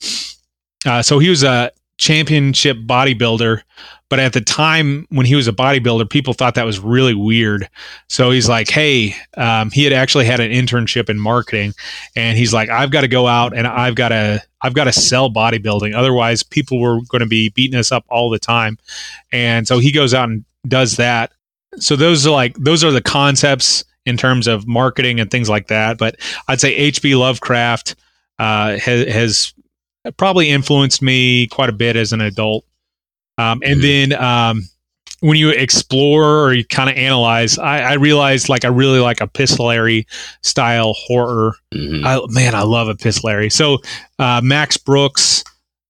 uh, so he was a championship bodybuilder, but at the time when he was a bodybuilder, people thought that was really weird. So he's like, hey, um, he had actually had an internship in marketing, and he's like, I've got to go out and I've got to I've got to sell bodybuilding. Otherwise, people were going to be beating us up all the time. And so he goes out and does that. So those are like those are the concepts in terms of marketing and things like that. But I'd say H.P. Lovecraft uh, has, has probably influenced me quite a bit as an adult. Um, and then um, when you explore or you kind of analyze, I, I realized like I really like epistolary style horror. Mhm. I, man, I love epistolary. So uh, Max Brooks,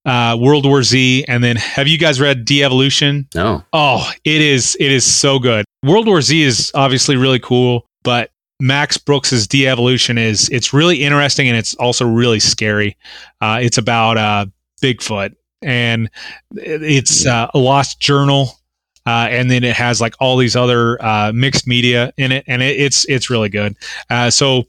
uh, World War Z, and then have you guys read Devolution? no. Oh, it is it is so good. World War Z is obviously really cool, but Max Brooks's Devolution is it's really interesting and it's also really scary. Uh, it's about uh, Bigfoot and it's uh, a lost journal. Uh, and then it has like all these other uh, mixed media in it, and it, it's it's really good. Uh, so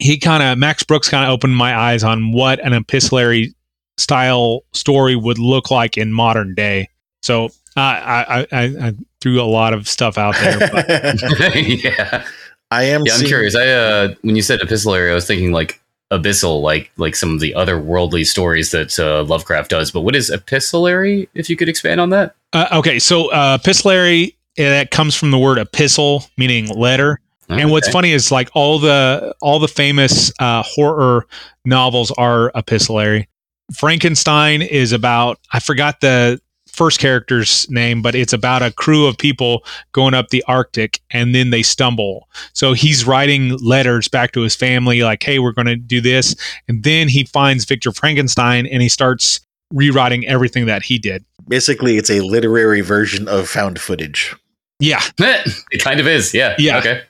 he kind of Max Brooks kind of opened my eyes on what an epistolary style story would look like in modern day. So uh, I, I, I, I threw a lot of stuff out there. But (laughs) (laughs) yeah. I am. Yeah, I'm seeing- curious. I uh when you said epistolary, I was thinking like abyssal, like like some of the otherworldly stories that uh, Lovecraft does. But what is epistolary? If you could expand on that. uh, okay, so uh, epistolary that comes from the word epistle, meaning letter. And what's funny is like all the all the famous uh, horror novels are epistolary. Frankenstein is about I forgot the first character's name, but it's about a crew of people going up the Arctic and then they stumble. So he's writing letters back to his family like, "Hey, we're going to do this," and then he finds Victor Frankenstein and he starts rewriting everything that he did. Basically, it's a literary version of found footage. Yeah, eh, it kind of is. Yeah. Yeah. Okay.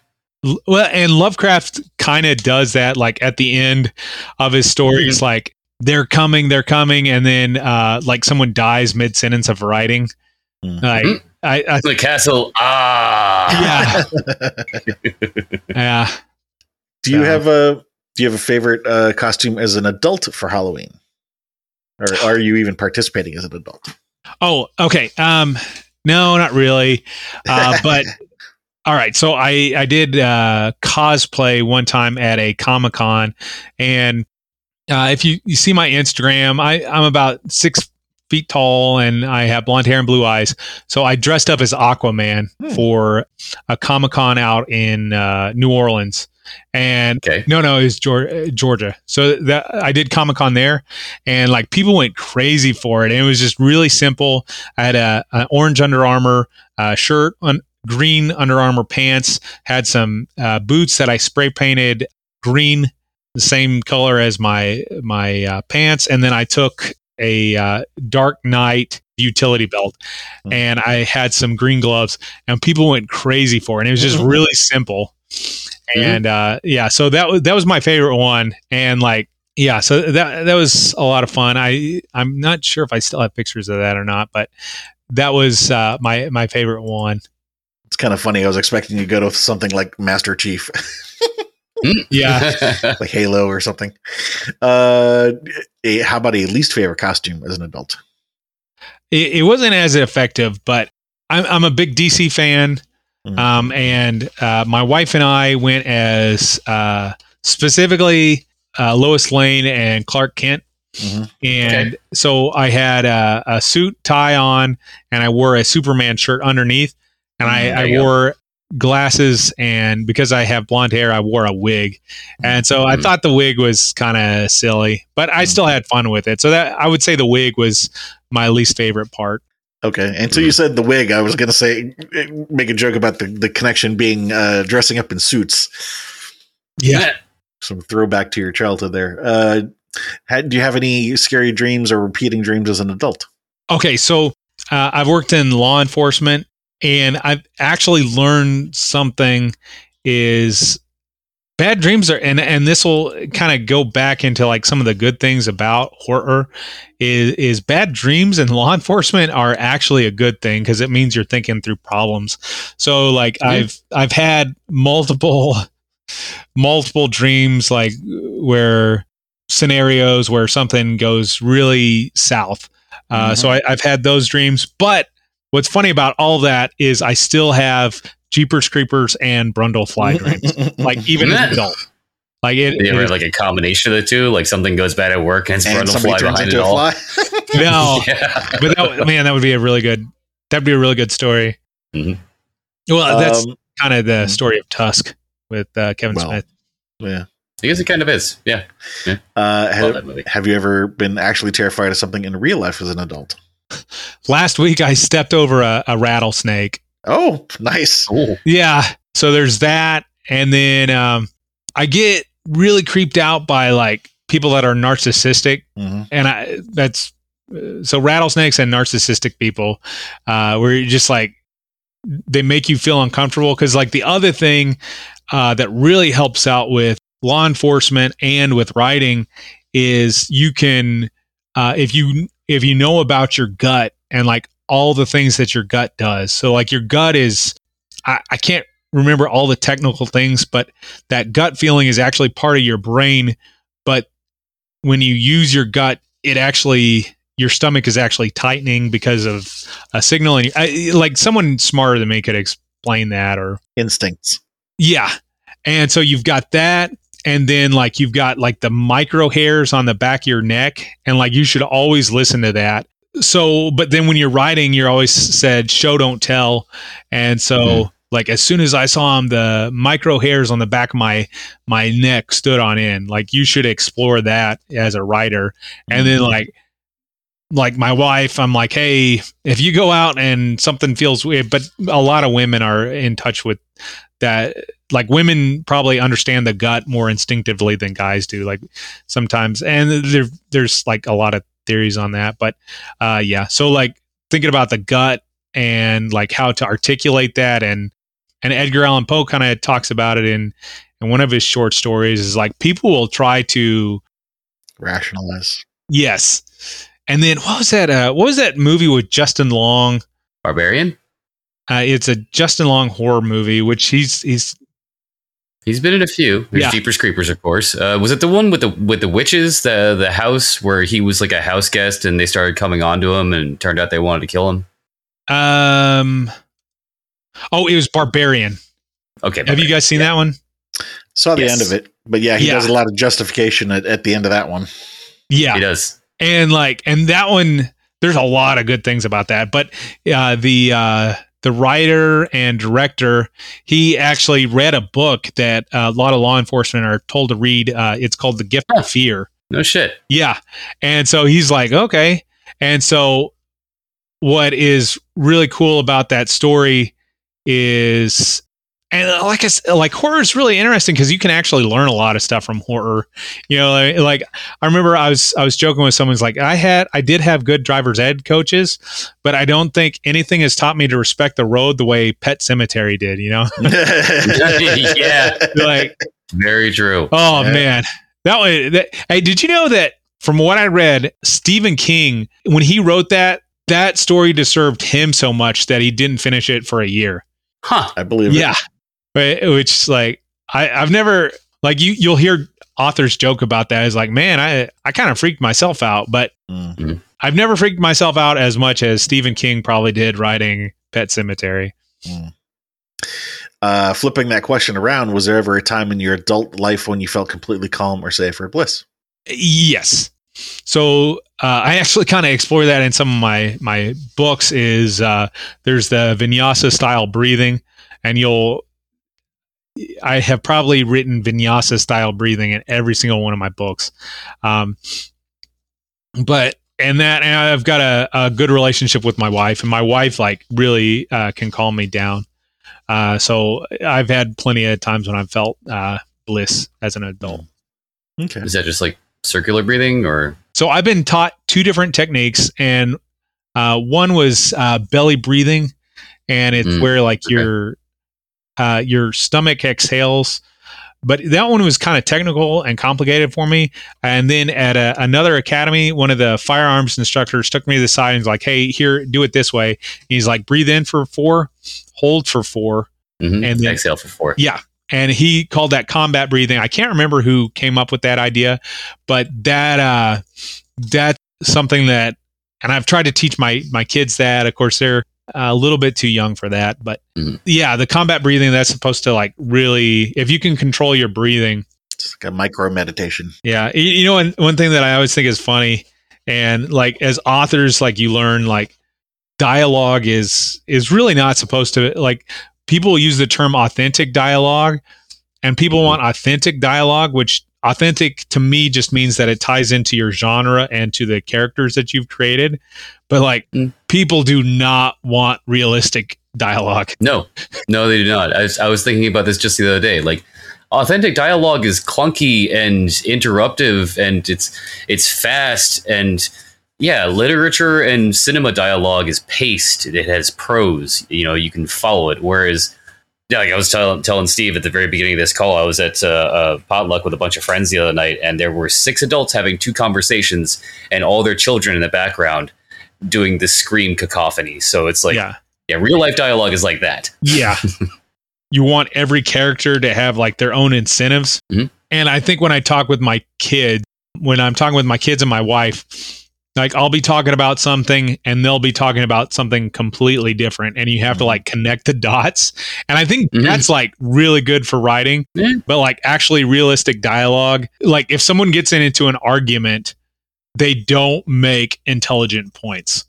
Well and lovecraft kind of does that like at the end of his story. It's mm-hmm. like they're coming, they're coming, and then uh, like someone dies mid sentence of writing. Mhm. Like. I, I The castle. Ah. yeah, (laughs) yeah. Do you So- have a Do you have a favorite uh, costume as an adult for Halloween, or are you even participating as an adult? Oh, okay. Um, no, not really. Uh, (laughs) but all right. So I I did uh, cosplay one time at a comic con, and uh, if you you see my Instagram, I I'm about six feet tall and I have blonde hair and blue eyes. So I dressed up as Aquaman Hmm. for a comic con out in uh, New Orleans, and Okay. no, no, it was uh, Georgia. So that I did Comic Con there, and like people went crazy for it. And it was just really simple. I had a an orange Under Armour uh, shirt, on green Under Armour pants, had some uh, boots that I spray painted green, the same color as my my uh, pants, and then I took a uh, Dark Knight utility belt, Hmm. and I had some green gloves, and people went crazy for it. And it was just (laughs) really simple and uh, yeah, so that was that was my favorite one, and like yeah, so that that was a lot of fun. I I'm not sure if I still have pictures of that or not, but that was uh, my my favorite one. It's kind of funny. I was expecting you to go to something like Master Chief, (laughs) Yeah, (laughs) like Halo or something. Uh, eh, how about a least favorite costume as an adult? it, it wasn't as effective, but I'm I'm a big DC fan, Mhm. um, and uh, my wife and I went as uh, specifically uh, Lois Lane and Clark Kent. Mhm. And so I had a, a suit tie on and I wore a Superman shirt underneath and Mm, I, I wore glasses and because I have blonde hair, I wore a wig. And so I Mhm. thought the wig was kind of silly, but I still had fun with it. So that I would say the wig was my least favorite part. Okay. Until you said the wig, I was going to say, make a joke about the, the connection being uh, dressing up in suits. Yeah. Some throwback to your childhood there. Uh, had, do you have any scary dreams or repeating dreams as an adult? Okay, so uh, I've worked in law enforcement, and I've actually learned something is bad dreams are, and and this will kind of go back into like some of the good things about horror is is bad dreams in law enforcement are actually a good thing because it means you're thinking through problems. So like Yeah. I've I've had multiple multiple dreams like where scenarios where something goes really south. Uh, So I, I've had those dreams. But what's funny about all that is I still have Jeepers Creepers and Brundlefly (laughs) dreams. like even as an adult. Like it, You ever it- had like a combination of the two? Like something goes bad at work and it's and Brundlefly turns behind into it a all. fly. (laughs) no, (laughs) Yeah. but that, man, that would be a really good. That'd be a really good story. Mhm. Well, that's Um, kind of the mhm. story of Tusk with uh, Kevin Well, Smith. yeah. I guess it kind of is. Yeah. Uh, have, have you ever been actually terrified of something in real life as an adult? Last week, I stepped over a, a rattlesnake. Oh, nice. Cool. Yeah. So there's that. And then um, I get really creeped out by like people that are narcissistic. hmm And I, that's uh, so rattlesnakes and narcissistic people, uh, where you're just like, they make you feel uncomfortable. Cause like the other thing uh, that really helps out with law enforcement and with writing is you can, uh, if you, if you know about your gut and like all the things that your gut does. So like your gut is, I, I can't remember all the technical things, but that gut feeling is actually part of your brain. But when you use your gut, it actually your stomach is actually tightening because of a signal. And I, like someone smarter than me could explain that, or Instincts. yeah. And so you've got that. And then like you've got like the micro hairs on the back of your neck. And like you should always listen to that. So, but then when you're writing, you're always said show, don't tell. And so Mhm. like as soon as I saw him, the micro hairs on the back of my my neck stood on end. Like you should explore that as a writer. And then like like my wife, I'm like, hey, if you go out and something feels weird, but a lot of women are in touch with that. Like women probably understand the gut more instinctively than guys do. Like sometimes, and there, there's like a lot of theories on that. But uh, yeah, so like thinking about the gut and like how to articulate that, and and Edgar Allan Poe kind of talks about it in in one of his short stories is like people will try to Rationalize. yes, and then what was that? Uh, what was that movie with Justin Long? Barbarian. Uh, it's a Justin Long horror movie, which he's he's He's been in a few. There's Yeah. Jeepers Creepers, of course. Uh, was it the one with the with the witches, the the house where he was like a house guest and they started coming onto him and turned out they wanted to kill him? um. Oh, it was Barbarian. Okay, Have you guys seen that one? Saw the Yes. end of it, but yeah, he Yeah. does a lot of justification at, at the end of that one. Yeah, He does. and like and that one there's a lot of good things about that but uh the uh the writer and director he actually read a book that a lot of law enforcement are told to read. Uh it's called the gift of fear. No shit. yeah. And so he's like okay. And so what is really cool about that story is and uh, like I s- like horror is really interesting because you can actually learn a lot of stuff from horror. You know, like, like I remember I was I was joking with someone's like I had I did have good driver's ed coaches, but I don't think anything has taught me to respect the road the way Pet Sematary did. You know, (laughs) (laughs) Yeah. like Very true. oh Yeah. man, that one. That, hey, did you know that from what I read, Stephen King when he wrote that that story disturbed him so much that he didn't finish it for a year. Huh. I believe Yeah. Right. Which like I, I've never like you you'll hear authors joke about that is like, man, I I kind of freaked myself out, but it. Mm. I've never freaked myself out as much as Stephen King probably did writing Pet Sematary. Uh, flipping that question around, was there ever a time in your adult life when you felt completely calm or safe or bliss? Yes. So uh, I actually (laughs) kind of explore that in some of my my books. Is uh, there's the vinyasa style breathing, and you'll. I have probably written vinyasa style breathing in every single one of my books, um, but and that and I've got a, a good relationship with my wife, and my wife like really uh, can calm me down. Uh, so I've had plenty of times when I've felt uh, bliss as an adult. Okay. Is that just like circular breathing or So I've been taught two different techniques, and uh, one was uh, belly breathing, and it's Mm, where like okay. your uh, your stomach exhales. But that one was kind of technical and complicated for me. And then at a, another academy, one of the firearms instructors took me to the side and was like, "Hey, here, do it this way." he's like, "Breathe in for four, hold for four, Mhm. And then- exhale for four? yeah. And he called that combat breathing. I can't remember who came up with that idea, but that uh that's something that and I've tried to teach my my kids that. Of course, they're a little bit too young for that, but Mhm. yeah, the combat breathing that's supposed to like really if you can control your breathing. It's like a micro meditation. Yeah. You, you know one one thing that I always think is funny and like as authors like you learn like dialogue is is really not supposed to like people use the term authentic dialogue and people want authentic dialogue which authentic to me just means that it ties into your genre and to the characters that you've created but like Mm. people do not want realistic dialogue No, no, they do not. I was, I was thinking about this just the other day. Like, authentic dialogue is clunky and interruptive, and it's it's fast and yeah, literature and cinema dialogue is paced. It has prose. You know, you can follow it. Whereas, yeah, like I was telling telling Steve at the very beginning of this call, I was at uh, a potluck with a bunch of friends the other night, and there were six adults having two conversations, and all their children in the background doing the scream cacophony. So it's like, yeah yeah, real life dialogue is like that. Yeah. (laughs) you want every character to have like their own incentives. Mhm. And I think when I talk with my kids, when I'm talking with my kids and my wife, like I'll be talking about something and they'll be talking about something completely different. And you have to Mhm. like connect the dots. And I think Mhm. that's like really good for writing, but like actually realistic dialogue. Like if someone gets into an argument, they don't make intelligent points.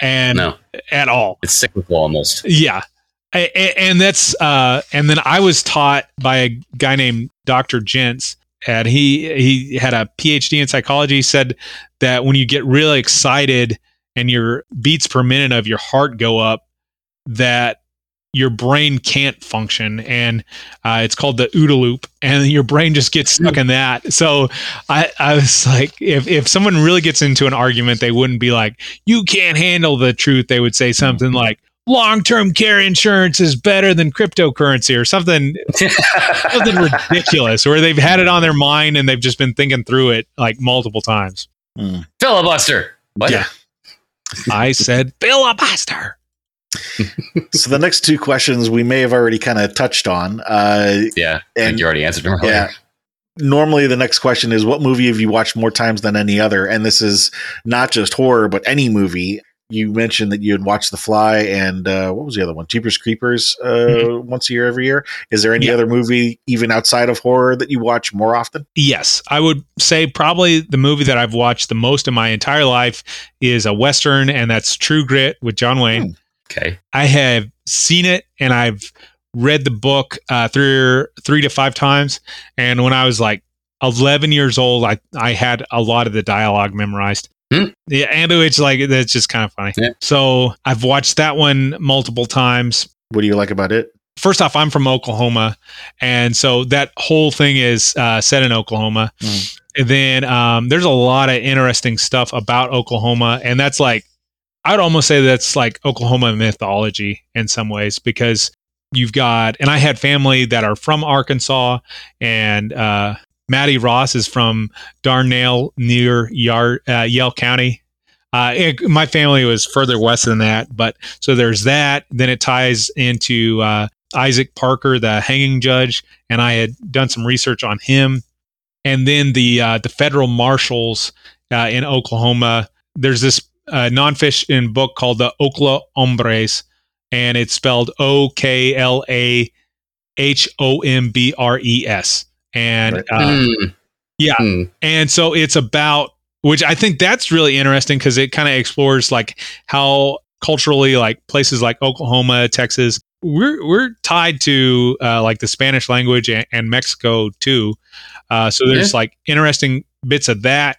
And No, at all. it's cyclical almost. Yeah. A- a- And that's uh and then I was taught by a guy named Dr. Gents and he he had a PhD in psychology said that when you get really excited and your beats per minute of your heart go up that your brain can't function. And uh, it's called the OODA loop and (laughs) your brain just gets stuck in that. So I, I was like if, if someone really gets into an argument they wouldn't be like you can't handle the truth they would say something like long-term care insurance is better than cryptocurrency or something (laughs) something ridiculous where they've had it on their mind and they've just been thinking through it like multiple times. Filibuster. What? Yeah. I said filibuster. (laughs) so the next two questions we may have already kind of touched on. Uh, Yeah. I think And- you already answered them earlier. yeah. Normally, the next question is what movie have you watched more times than any other? And this is not just horror, but any movie. You mentioned that you had watched The Fly and uh, what was the other one? Jeepers Creepers uh, Mhm. once a year, every year. Is there any Yeah. other movie, even outside of horror, that you watch more often? Yes, I would say probably the movie that I've watched the most in my entire life is a western, and that's True Grit with John Wayne. Okay. I have seen it and I've read the book uh, three three to five times. And when I was like 11 years old, I I had a lot of the dialogue memorized. Hmm. Yeah, and it's like that's just kind of funny. Yeah. So I've watched that one multiple times. What do you like about it? First off, I'm from Oklahoma, and so that whole thing is uh, set in Oklahoma. Mm. And then um, there's a lot of interesting stuff about Oklahoma, and that's like I'd almost say that's like Oklahoma mythology in some ways because you've got, and I had family that are from Arkansas, and uh, Mattie Ross is from Dardanelle near Yar, uh, Yell County. Uh, it- my family was further west than that, but so there's that. Then it ties into uh, Isaac Parker, the hanging judge, and I had done some research on him. And then the uh, the federal marshals uh, in Oklahoma. There's this uh, nonfiction book called the Okla Hombres, and it's spelled O K L A H O M B R E S. And Right. uh, Hmm. yeah. Hmm. and so it's about which I think that's really interesting because it kind of explores like how culturally like places like Oklahoma, Texas, we're we're tied to uh, like the Spanish language and, and Mexico too. Uh, so there's like interesting bits of that,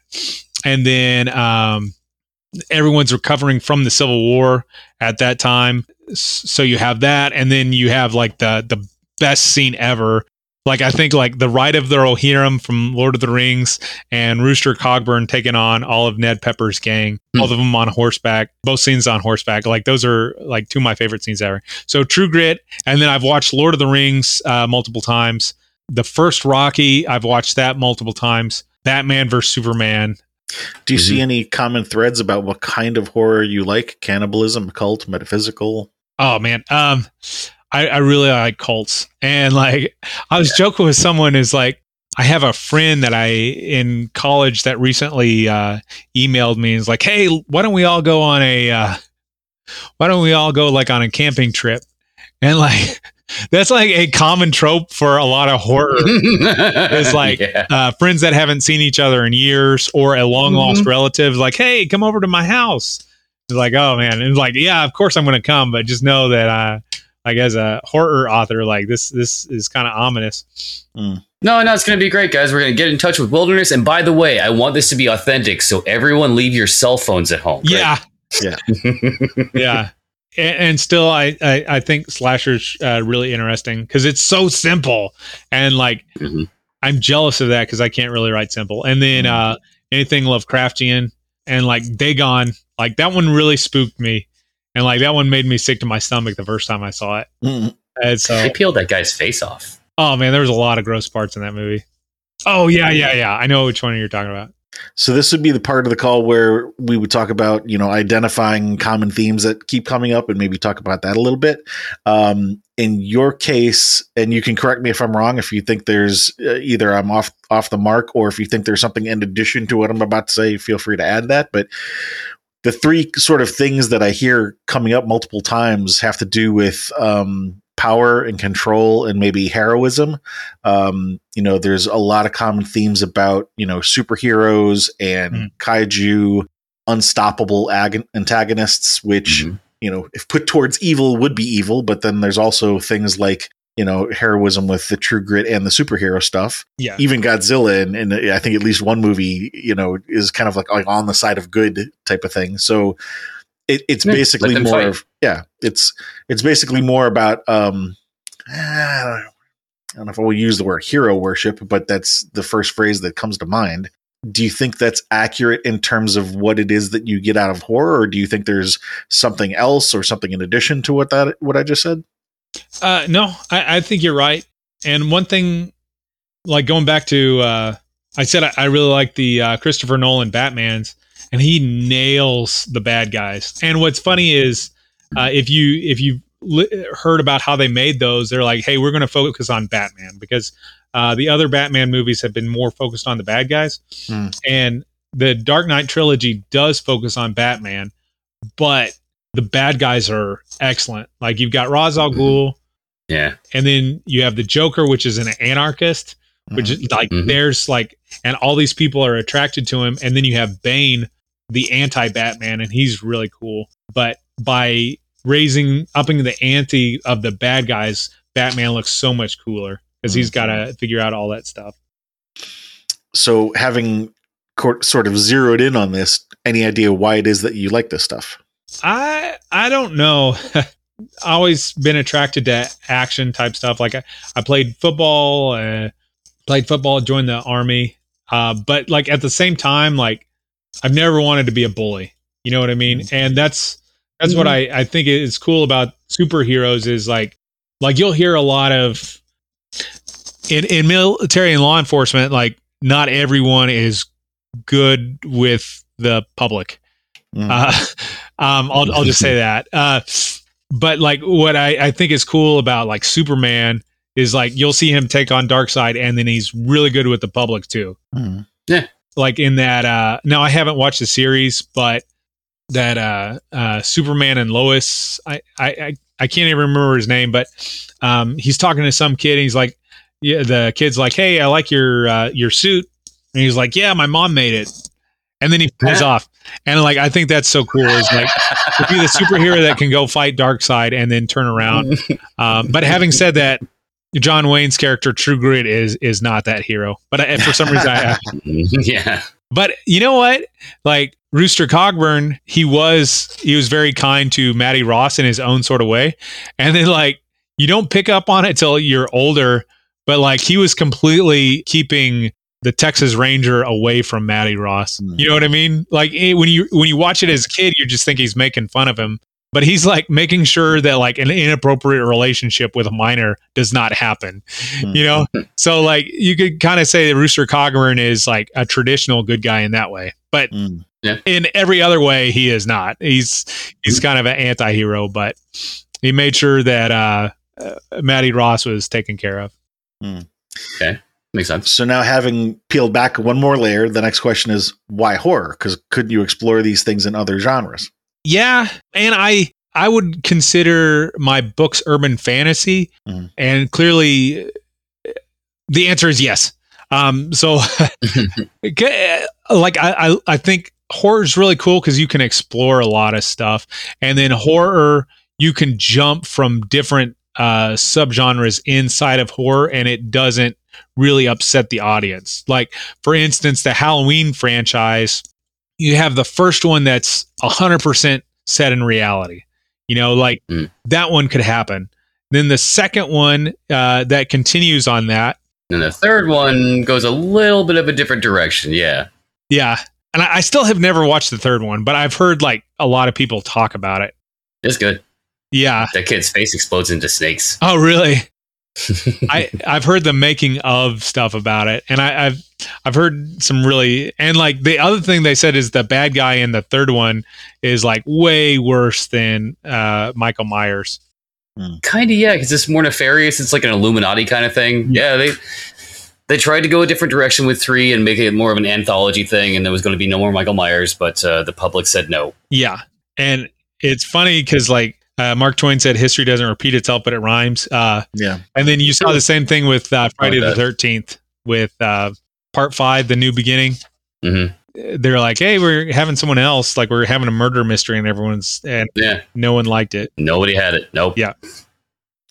and then um, everyone's recovering from the Civil War at that time. So you have that, and then you have like the the best scene ever. Like I think like the Ride of the Rohirrim from Lord of the Rings and Rooster Cogburn taking on all of Ned Pepper's gang, Hmm. all of them on horseback, both scenes on horseback. Like those are like two of my favorite scenes ever. So True Grit, and then I've watched Lord of the Rings uh, multiple times. The first Rocky, I've watched that multiple times. Batman versus Superman. Do you Mm-hmm. see any common threads about what kind of horror you like? Cannibalism, cult, metaphysical? Oh man, um, I, I really like cults, and like I was joking with someone is like I have a friend that I in college that recently uh, emailed me and is like, hey, why don't we all go on a uh, why don't we all go like on a camping trip? And like (laughs) that's like a common trope for a lot of horror. (laughs) it's like- yeah. uh, friends that haven't seen each other in years or a long lost relative like hey come over to my house it's like oh man and like yeah of course i'm gonna come but just know that uh like as a horror author like this this is kind of ominous No, no, it's going to be great, guys. We're going to get in touch with Wilderness. And by the way, I want this to be authentic. So everyone leave your cell phones at home. yeah Yeah. (laughs) yeah and, and still I, I i think slashers uh really interesting because it's so simple and like Mhm. i'm jealous of that because i can't really write simple and then uh anything lovecraftian and like dagon like that one really spooked me and like that one made me sick to my stomach the first time i saw it Mm. and so They peeled that guy's face off. oh man there was a lot of gross parts in that movie oh yeah yeah yeah i know which one you're talking about So this would be the part of the call where we would talk about, you know, identifying common themes that keep coming up and maybe talk about that a little bit. Um, in your case, and you can correct me if I'm wrong, if you think there's uh, either I'm off off the mark or if you think there's something in addition to what I'm about to say, feel free to add that. But the three sort of things that I hear coming up multiple times have to do with um, power and control and maybe heroism. Um, you know, there's a lot of common themes about, you know, superheroes and Mm. kaiju, unstoppable ag- antagonists, which, Mhm. you know, if put towards evil would be evil. But then there's also things like, you know, heroism with the true grit and the superhero stuff yeah even Godzilla and, and I think at least one movie, you know, is kind of like, like on the side of good type of thing. So it, it's Yeah, basically more fight. of yeah, it's it's basically more about um I don't know, I don't know if I will use the word hero worship, but that's the first phrase that comes to mind. do you think that's accurate in terms of what it is that you get out of horror, or do you think there's something else or something in addition to what that what I just said? Uh, no, I, I think you're right. And one thing, like going back to, uh, I said I, I really like the uh, Christopher Nolan Batman's, and he nails the bad guys. And what's funny is, uh, if you if you li- heard about how they made those, they're like, hey, we're going to focus on Batman because uh, the other Batman movies have been more focused on the bad guys, Hmm. and the Dark Knight trilogy does focus on Batman, but the bad guys are excellent. Like you've got Ra's al Ghul, Yeah. and then you have the Joker, which is an anarchist, which is like Mhm. there's like, and all these people are attracted to him, and then you have Bane, the anti-Batman, and he's really cool. But by raising, upping the ante of the bad guys, Batman looks so much cooler because he's got to figure out all that stuff. so having cor- sort of zeroed in on this, any idea why it is that you like this stuff? I I don't know. (laughs) Always been attracted to action type stuff. Like I, I played football, uh, played football, joined the army. Uh, but like at the same time, like I've never wanted to be a bully. You know what I mean? And that's that's what I I think is cool about superheroes is like like you'll hear a lot of in in military and law enforcement. Like not everyone is good with the public. Mm. Uh, um, I'll, I'll just say (laughs) that. Uh, but like what I, I think is cool about like Superman is like you'll see him take on Darkseid, and then he's really good with the public too. Mm. Like in that uh now I haven't watched the series, but that uh uh Superman and Lois I I I, I can't even remember his name, but um he's talking to some kid and he's like yeah, the kid's like, Hey, I like your uh your suit and he's like, Yeah, my mom made it. And then he pulls off. And like I think that's so cool is like to be the superhero that can go fight Darkseid and then turn around. (laughs) Um, but having said that, John Wayne's character True Grit is is not that hero. But I, for some reason, I, (laughs) yeah. but you know what? Like Rooster Cogburn, he was he was very kind to Mattie Ross in his own sort of way, and then like you don't pick up on it till you're older. But like he was completely keeping the Texas Ranger away from Mattie Ross. Hmm. You know what I mean? Like when you when you watch it as a kid, you just think he's making fun of him. But he's like making sure that like an inappropriate relationship with a minor does not happen. Hmm. You know? (laughs) So like you could kind of say that Rooster Cogburn is like a traditional good guy in that way. But Mm. in every other way he is not. He's he's kind of an anti-hero, but he made sure that uh, uh Mattie Ross was taken care of. Makes sense. So now, having peeled back one more layer, the next question is why horror? Because couldn't you explore these things in other genres? Yeah, and I I would consider my books urban fantasy, Mhm. and clearly the answer is yes. Um, so (laughs) (laughs) like I, I I think horror is really cool because you can explore a lot of stuff, and then horror you can jump from different uh, subgenres inside of horror, and it doesn't really upset the audience. Like for instance, the Halloween franchise, you have the first one that's hundred percent set in reality. You know, like Mm. that one could happen. Then the second one uh, that continues on that And the third one goes a little bit of a different direction. Yeah. Yeah. And I, I still have never watched the third one, but I've heard like a lot of people talk about it. It's good. Yeah. That kid's face explodes into snakes. Oh, really? I I've heard the making of stuff about it, and I, I've I've heard some really and like the other thing they said is the bad guy in the third one is like way worse than uh, Michael Myers. kind of, yeah, because it's more nefarious. It's like an Illuminati kind of thing. Yeah, they they tried to go a different direction with three and make it more of an anthology thing, and there was going to be no more Michael Myers, but uh, the public said no. Yeah, and it's funny because like uh, Mark Twain said, history doesn't repeat itself, but it rhymes. Uh, Yeah. And then you saw the same thing with uh, Friday the. Thirteenth with uh, Part Five, the new beginning. hmm They're like, "Hey, we're having someone else. Like, we're having a murder mystery, and everyone's and Yeah, no one liked it." nobody had it. Nope. Yeah.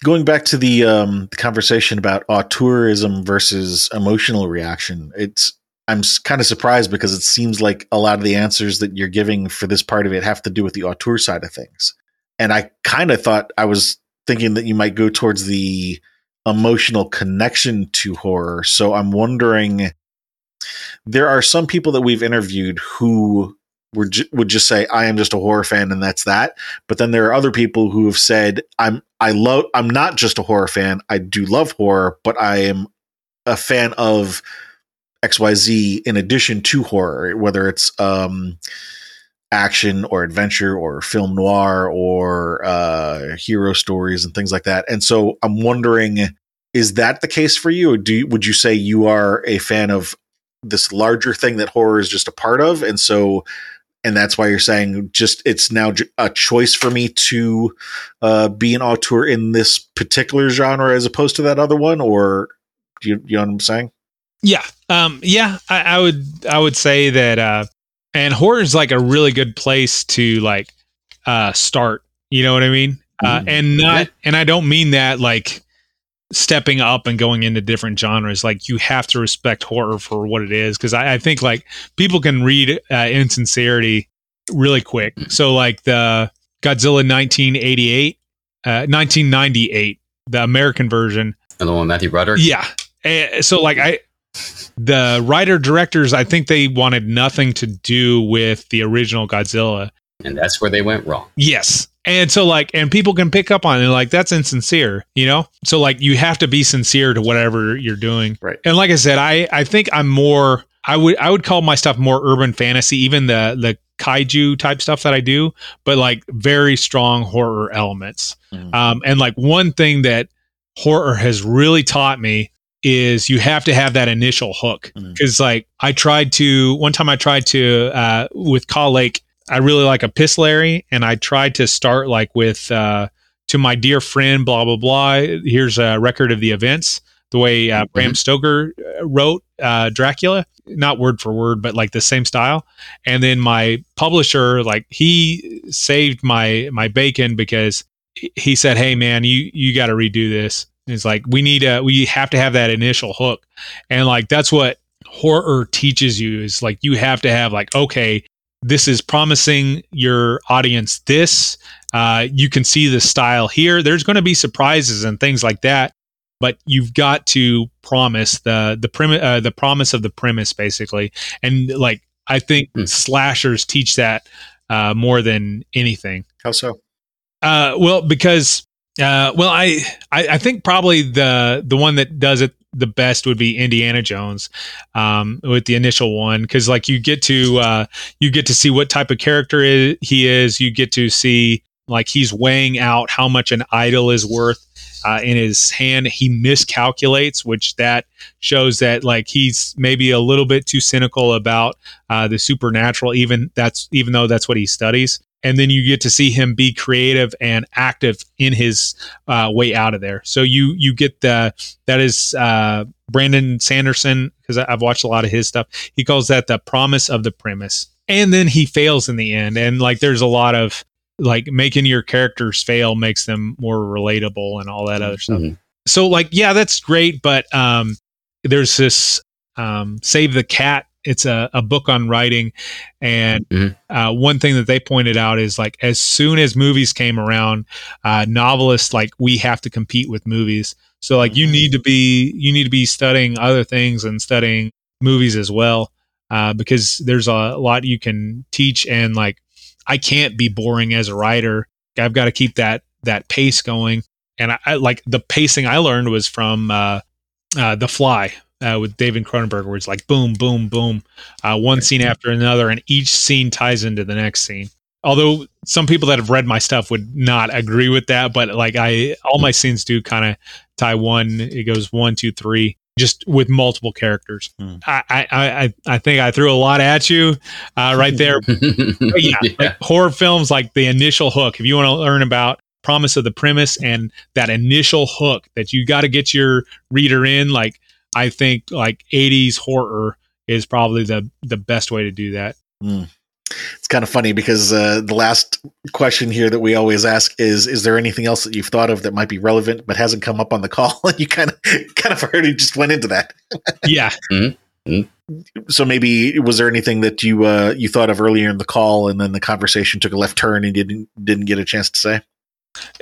Going back to the um, the conversation about auteurism versus emotional reaction, it's I'm kind of surprised because it seems like a lot of the answers that you're giving for this part of it have to do with the auteur side of things. And I kind of thought I was thinking that you might go towards the emotional connection to horror. So I'm wondering there are some people that we've interviewed who were ju- would just say I am just a horror fan and that's that. But then there are other people who have said I'm I love I'm not just a horror fan. I do love horror, but I am a fan of XYZ in addition to horror, whether it's um action or adventure or film noir or uh hero stories and things like that. And so I'm wondering is that the case for you or do you, would you say you are a fan of this larger thing that horror is just a part of and so and that's why you're saying just it's now a choice for me to uh, be an auteur in this particular genre as opposed to that other one or do you, you know what i'm saying Yeah. Um, yeah, I, I would I would say that uh and horror is like a really good place to like uh start. You know what I mean? Uh Mhm. and not and I don't mean that like stepping up and going into different genres. Like you have to respect horror for what it is. Cause I, I think like people can read uh insincerity really quick. So like the Godzilla 1988, uh 1998, the American version And the one Matthew Broderick. yeah. Eh, so like I the writer directors I think they wanted nothing to do with the original Godzilla. And that's where they went wrong. Yes. And so like and people can pick up on it like that's insincere, you know? So like you have to be sincere to whatever you're doing. Right. And like I said, I I think I'm more I would I would call my stuff more urban fantasy, even the the kaiju type stuff that I do, but like very strong horror elements. Mhm. Um, and like one thing that horror has really taught me is you have to have that initial hook. Because like I tried to one time I tried to uh, with Kaw Lake, I really like Epistolary, and I tried to start like with uh, to my dear friend, blah blah blah. Here's a record of the events, the way uh, Bram Stoker uh, wrote uh, Dracula, not word for word, but like the same style. And then my publisher, like he saved my my bacon because he- he said, "Hey man, you you got to redo this." It's like we need a we have to have that initial hook, and like that's what horror teaches you is like you have to have like okay this is promising your audience this uh, you can see the style here. There's going to be surprises and things like that but you've got to promise the the premise uh, the promise of the premise basically. And like i think Hmm. slashers teach that uh, more than anything. How so? Uh, well, because uh, well, I, I I think probably the the one that does it the best would be Indiana Jones, um, with the initial one because like you get to uh, you get to see what type of character i- he is. You get to see like he's weighing out how much an idol is worth uh, in his hand. He miscalculates, which that shows that like he's maybe a little bit too cynical about uh, the supernatural. Even that's even though that's what he studies and then you get to see him be creative and active in his uh, way out of there. So you you get the that is uh, Brandon Sanderson because I've watched a lot of his stuff. He calls that the promise of the premise, and then he fails in the end. And like there's a lot of like making your characters fail makes them more relatable and all that other stuff Mhm. so like yeah that's great but um there's this um save the cat it's a, a book on writing. And Mhm. uh, one thing that they pointed out is like as soon as movies came around uh, novelists like we have to compete with movies. So like you need to be you need to be studying other things and studying movies as well uh, because there's a lot you can teach and like i can't be boring as a writer. I've got to keep that that pace going. And I, I like the pacing I learned was from uh, uh, The Fly uh, with David Cronenberg, where it's like boom, boom, boom, uh, one scene after another, and each scene ties into the next scene. Although some people that have read my stuff would not agree with that, but like I, all my scenes do kind of tie one. It goes one, two, three, just with multiple characters. Hmm. I, I, I, I think I threw a lot at you uh, right there, (laughs) yeah, Yeah. like horror films, like the initial hook. If you want to learn about promise of the premise and that initial hook that you got to get your reader in, like I think like 80s horror is probably the the best way to do that. it's kind of funny because uh, the last question here that we always ask is is there anything else that you've thought of that might be relevant but hasn't come up on the call and (laughs) you kind of kind of already just went into that Yeah. so maybe was there anything that you uh, you thought of earlier in the call and then the conversation took a left turn and you didn't didn't get a chance to say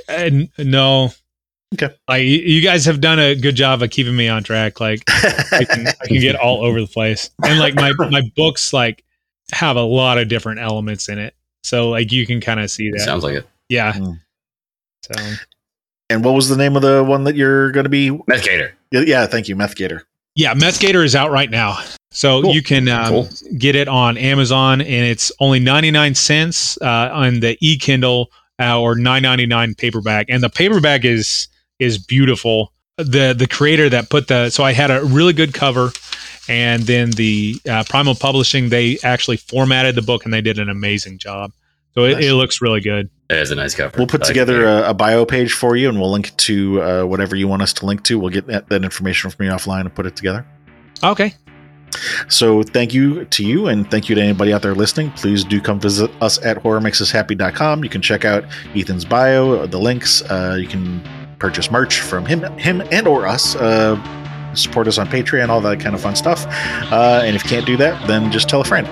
And no. Okay. Like you- you guys have done a good job of keeping me on track. Like (laughs) I can, I can get all over the place, and like my my books like have a lot of different elements in it. So like you can kind of see that. Sounds like it. yeah. Mm. So and what was the name of the one that you're going to be? Methgator. Yeah, yeah, thank you, Meth Gator. yeah, Methgator is out right now. So Cool. you can um, Cool. get it on Amazon, and it's only ninety nine cents uh, on the e Kindle uh, or nine ninety nine paperback. And the paperback is is beautiful. The the creator that put the so I had a really good cover, and then the uh, Primal Publishing they actually formatted the book and they did an amazing job. So it, Nice. it looks really good. It is a nice cover. We'll put like together it. a, a bio page for you, and we'll link to uh, whatever you want us to link to. We'll get that, that information from you offline and put it together. Okay. So thank you to you, and thank you to anybody out there listening. Please do come visit us at horrormakesushappy.com. You can check out Ethan's bio, the links. Uh, you can purchase merch from him, him and or us. Uh, support us on Patreon, all that kind of fun stuff. Uh, and if you can't do that, then just tell a friend.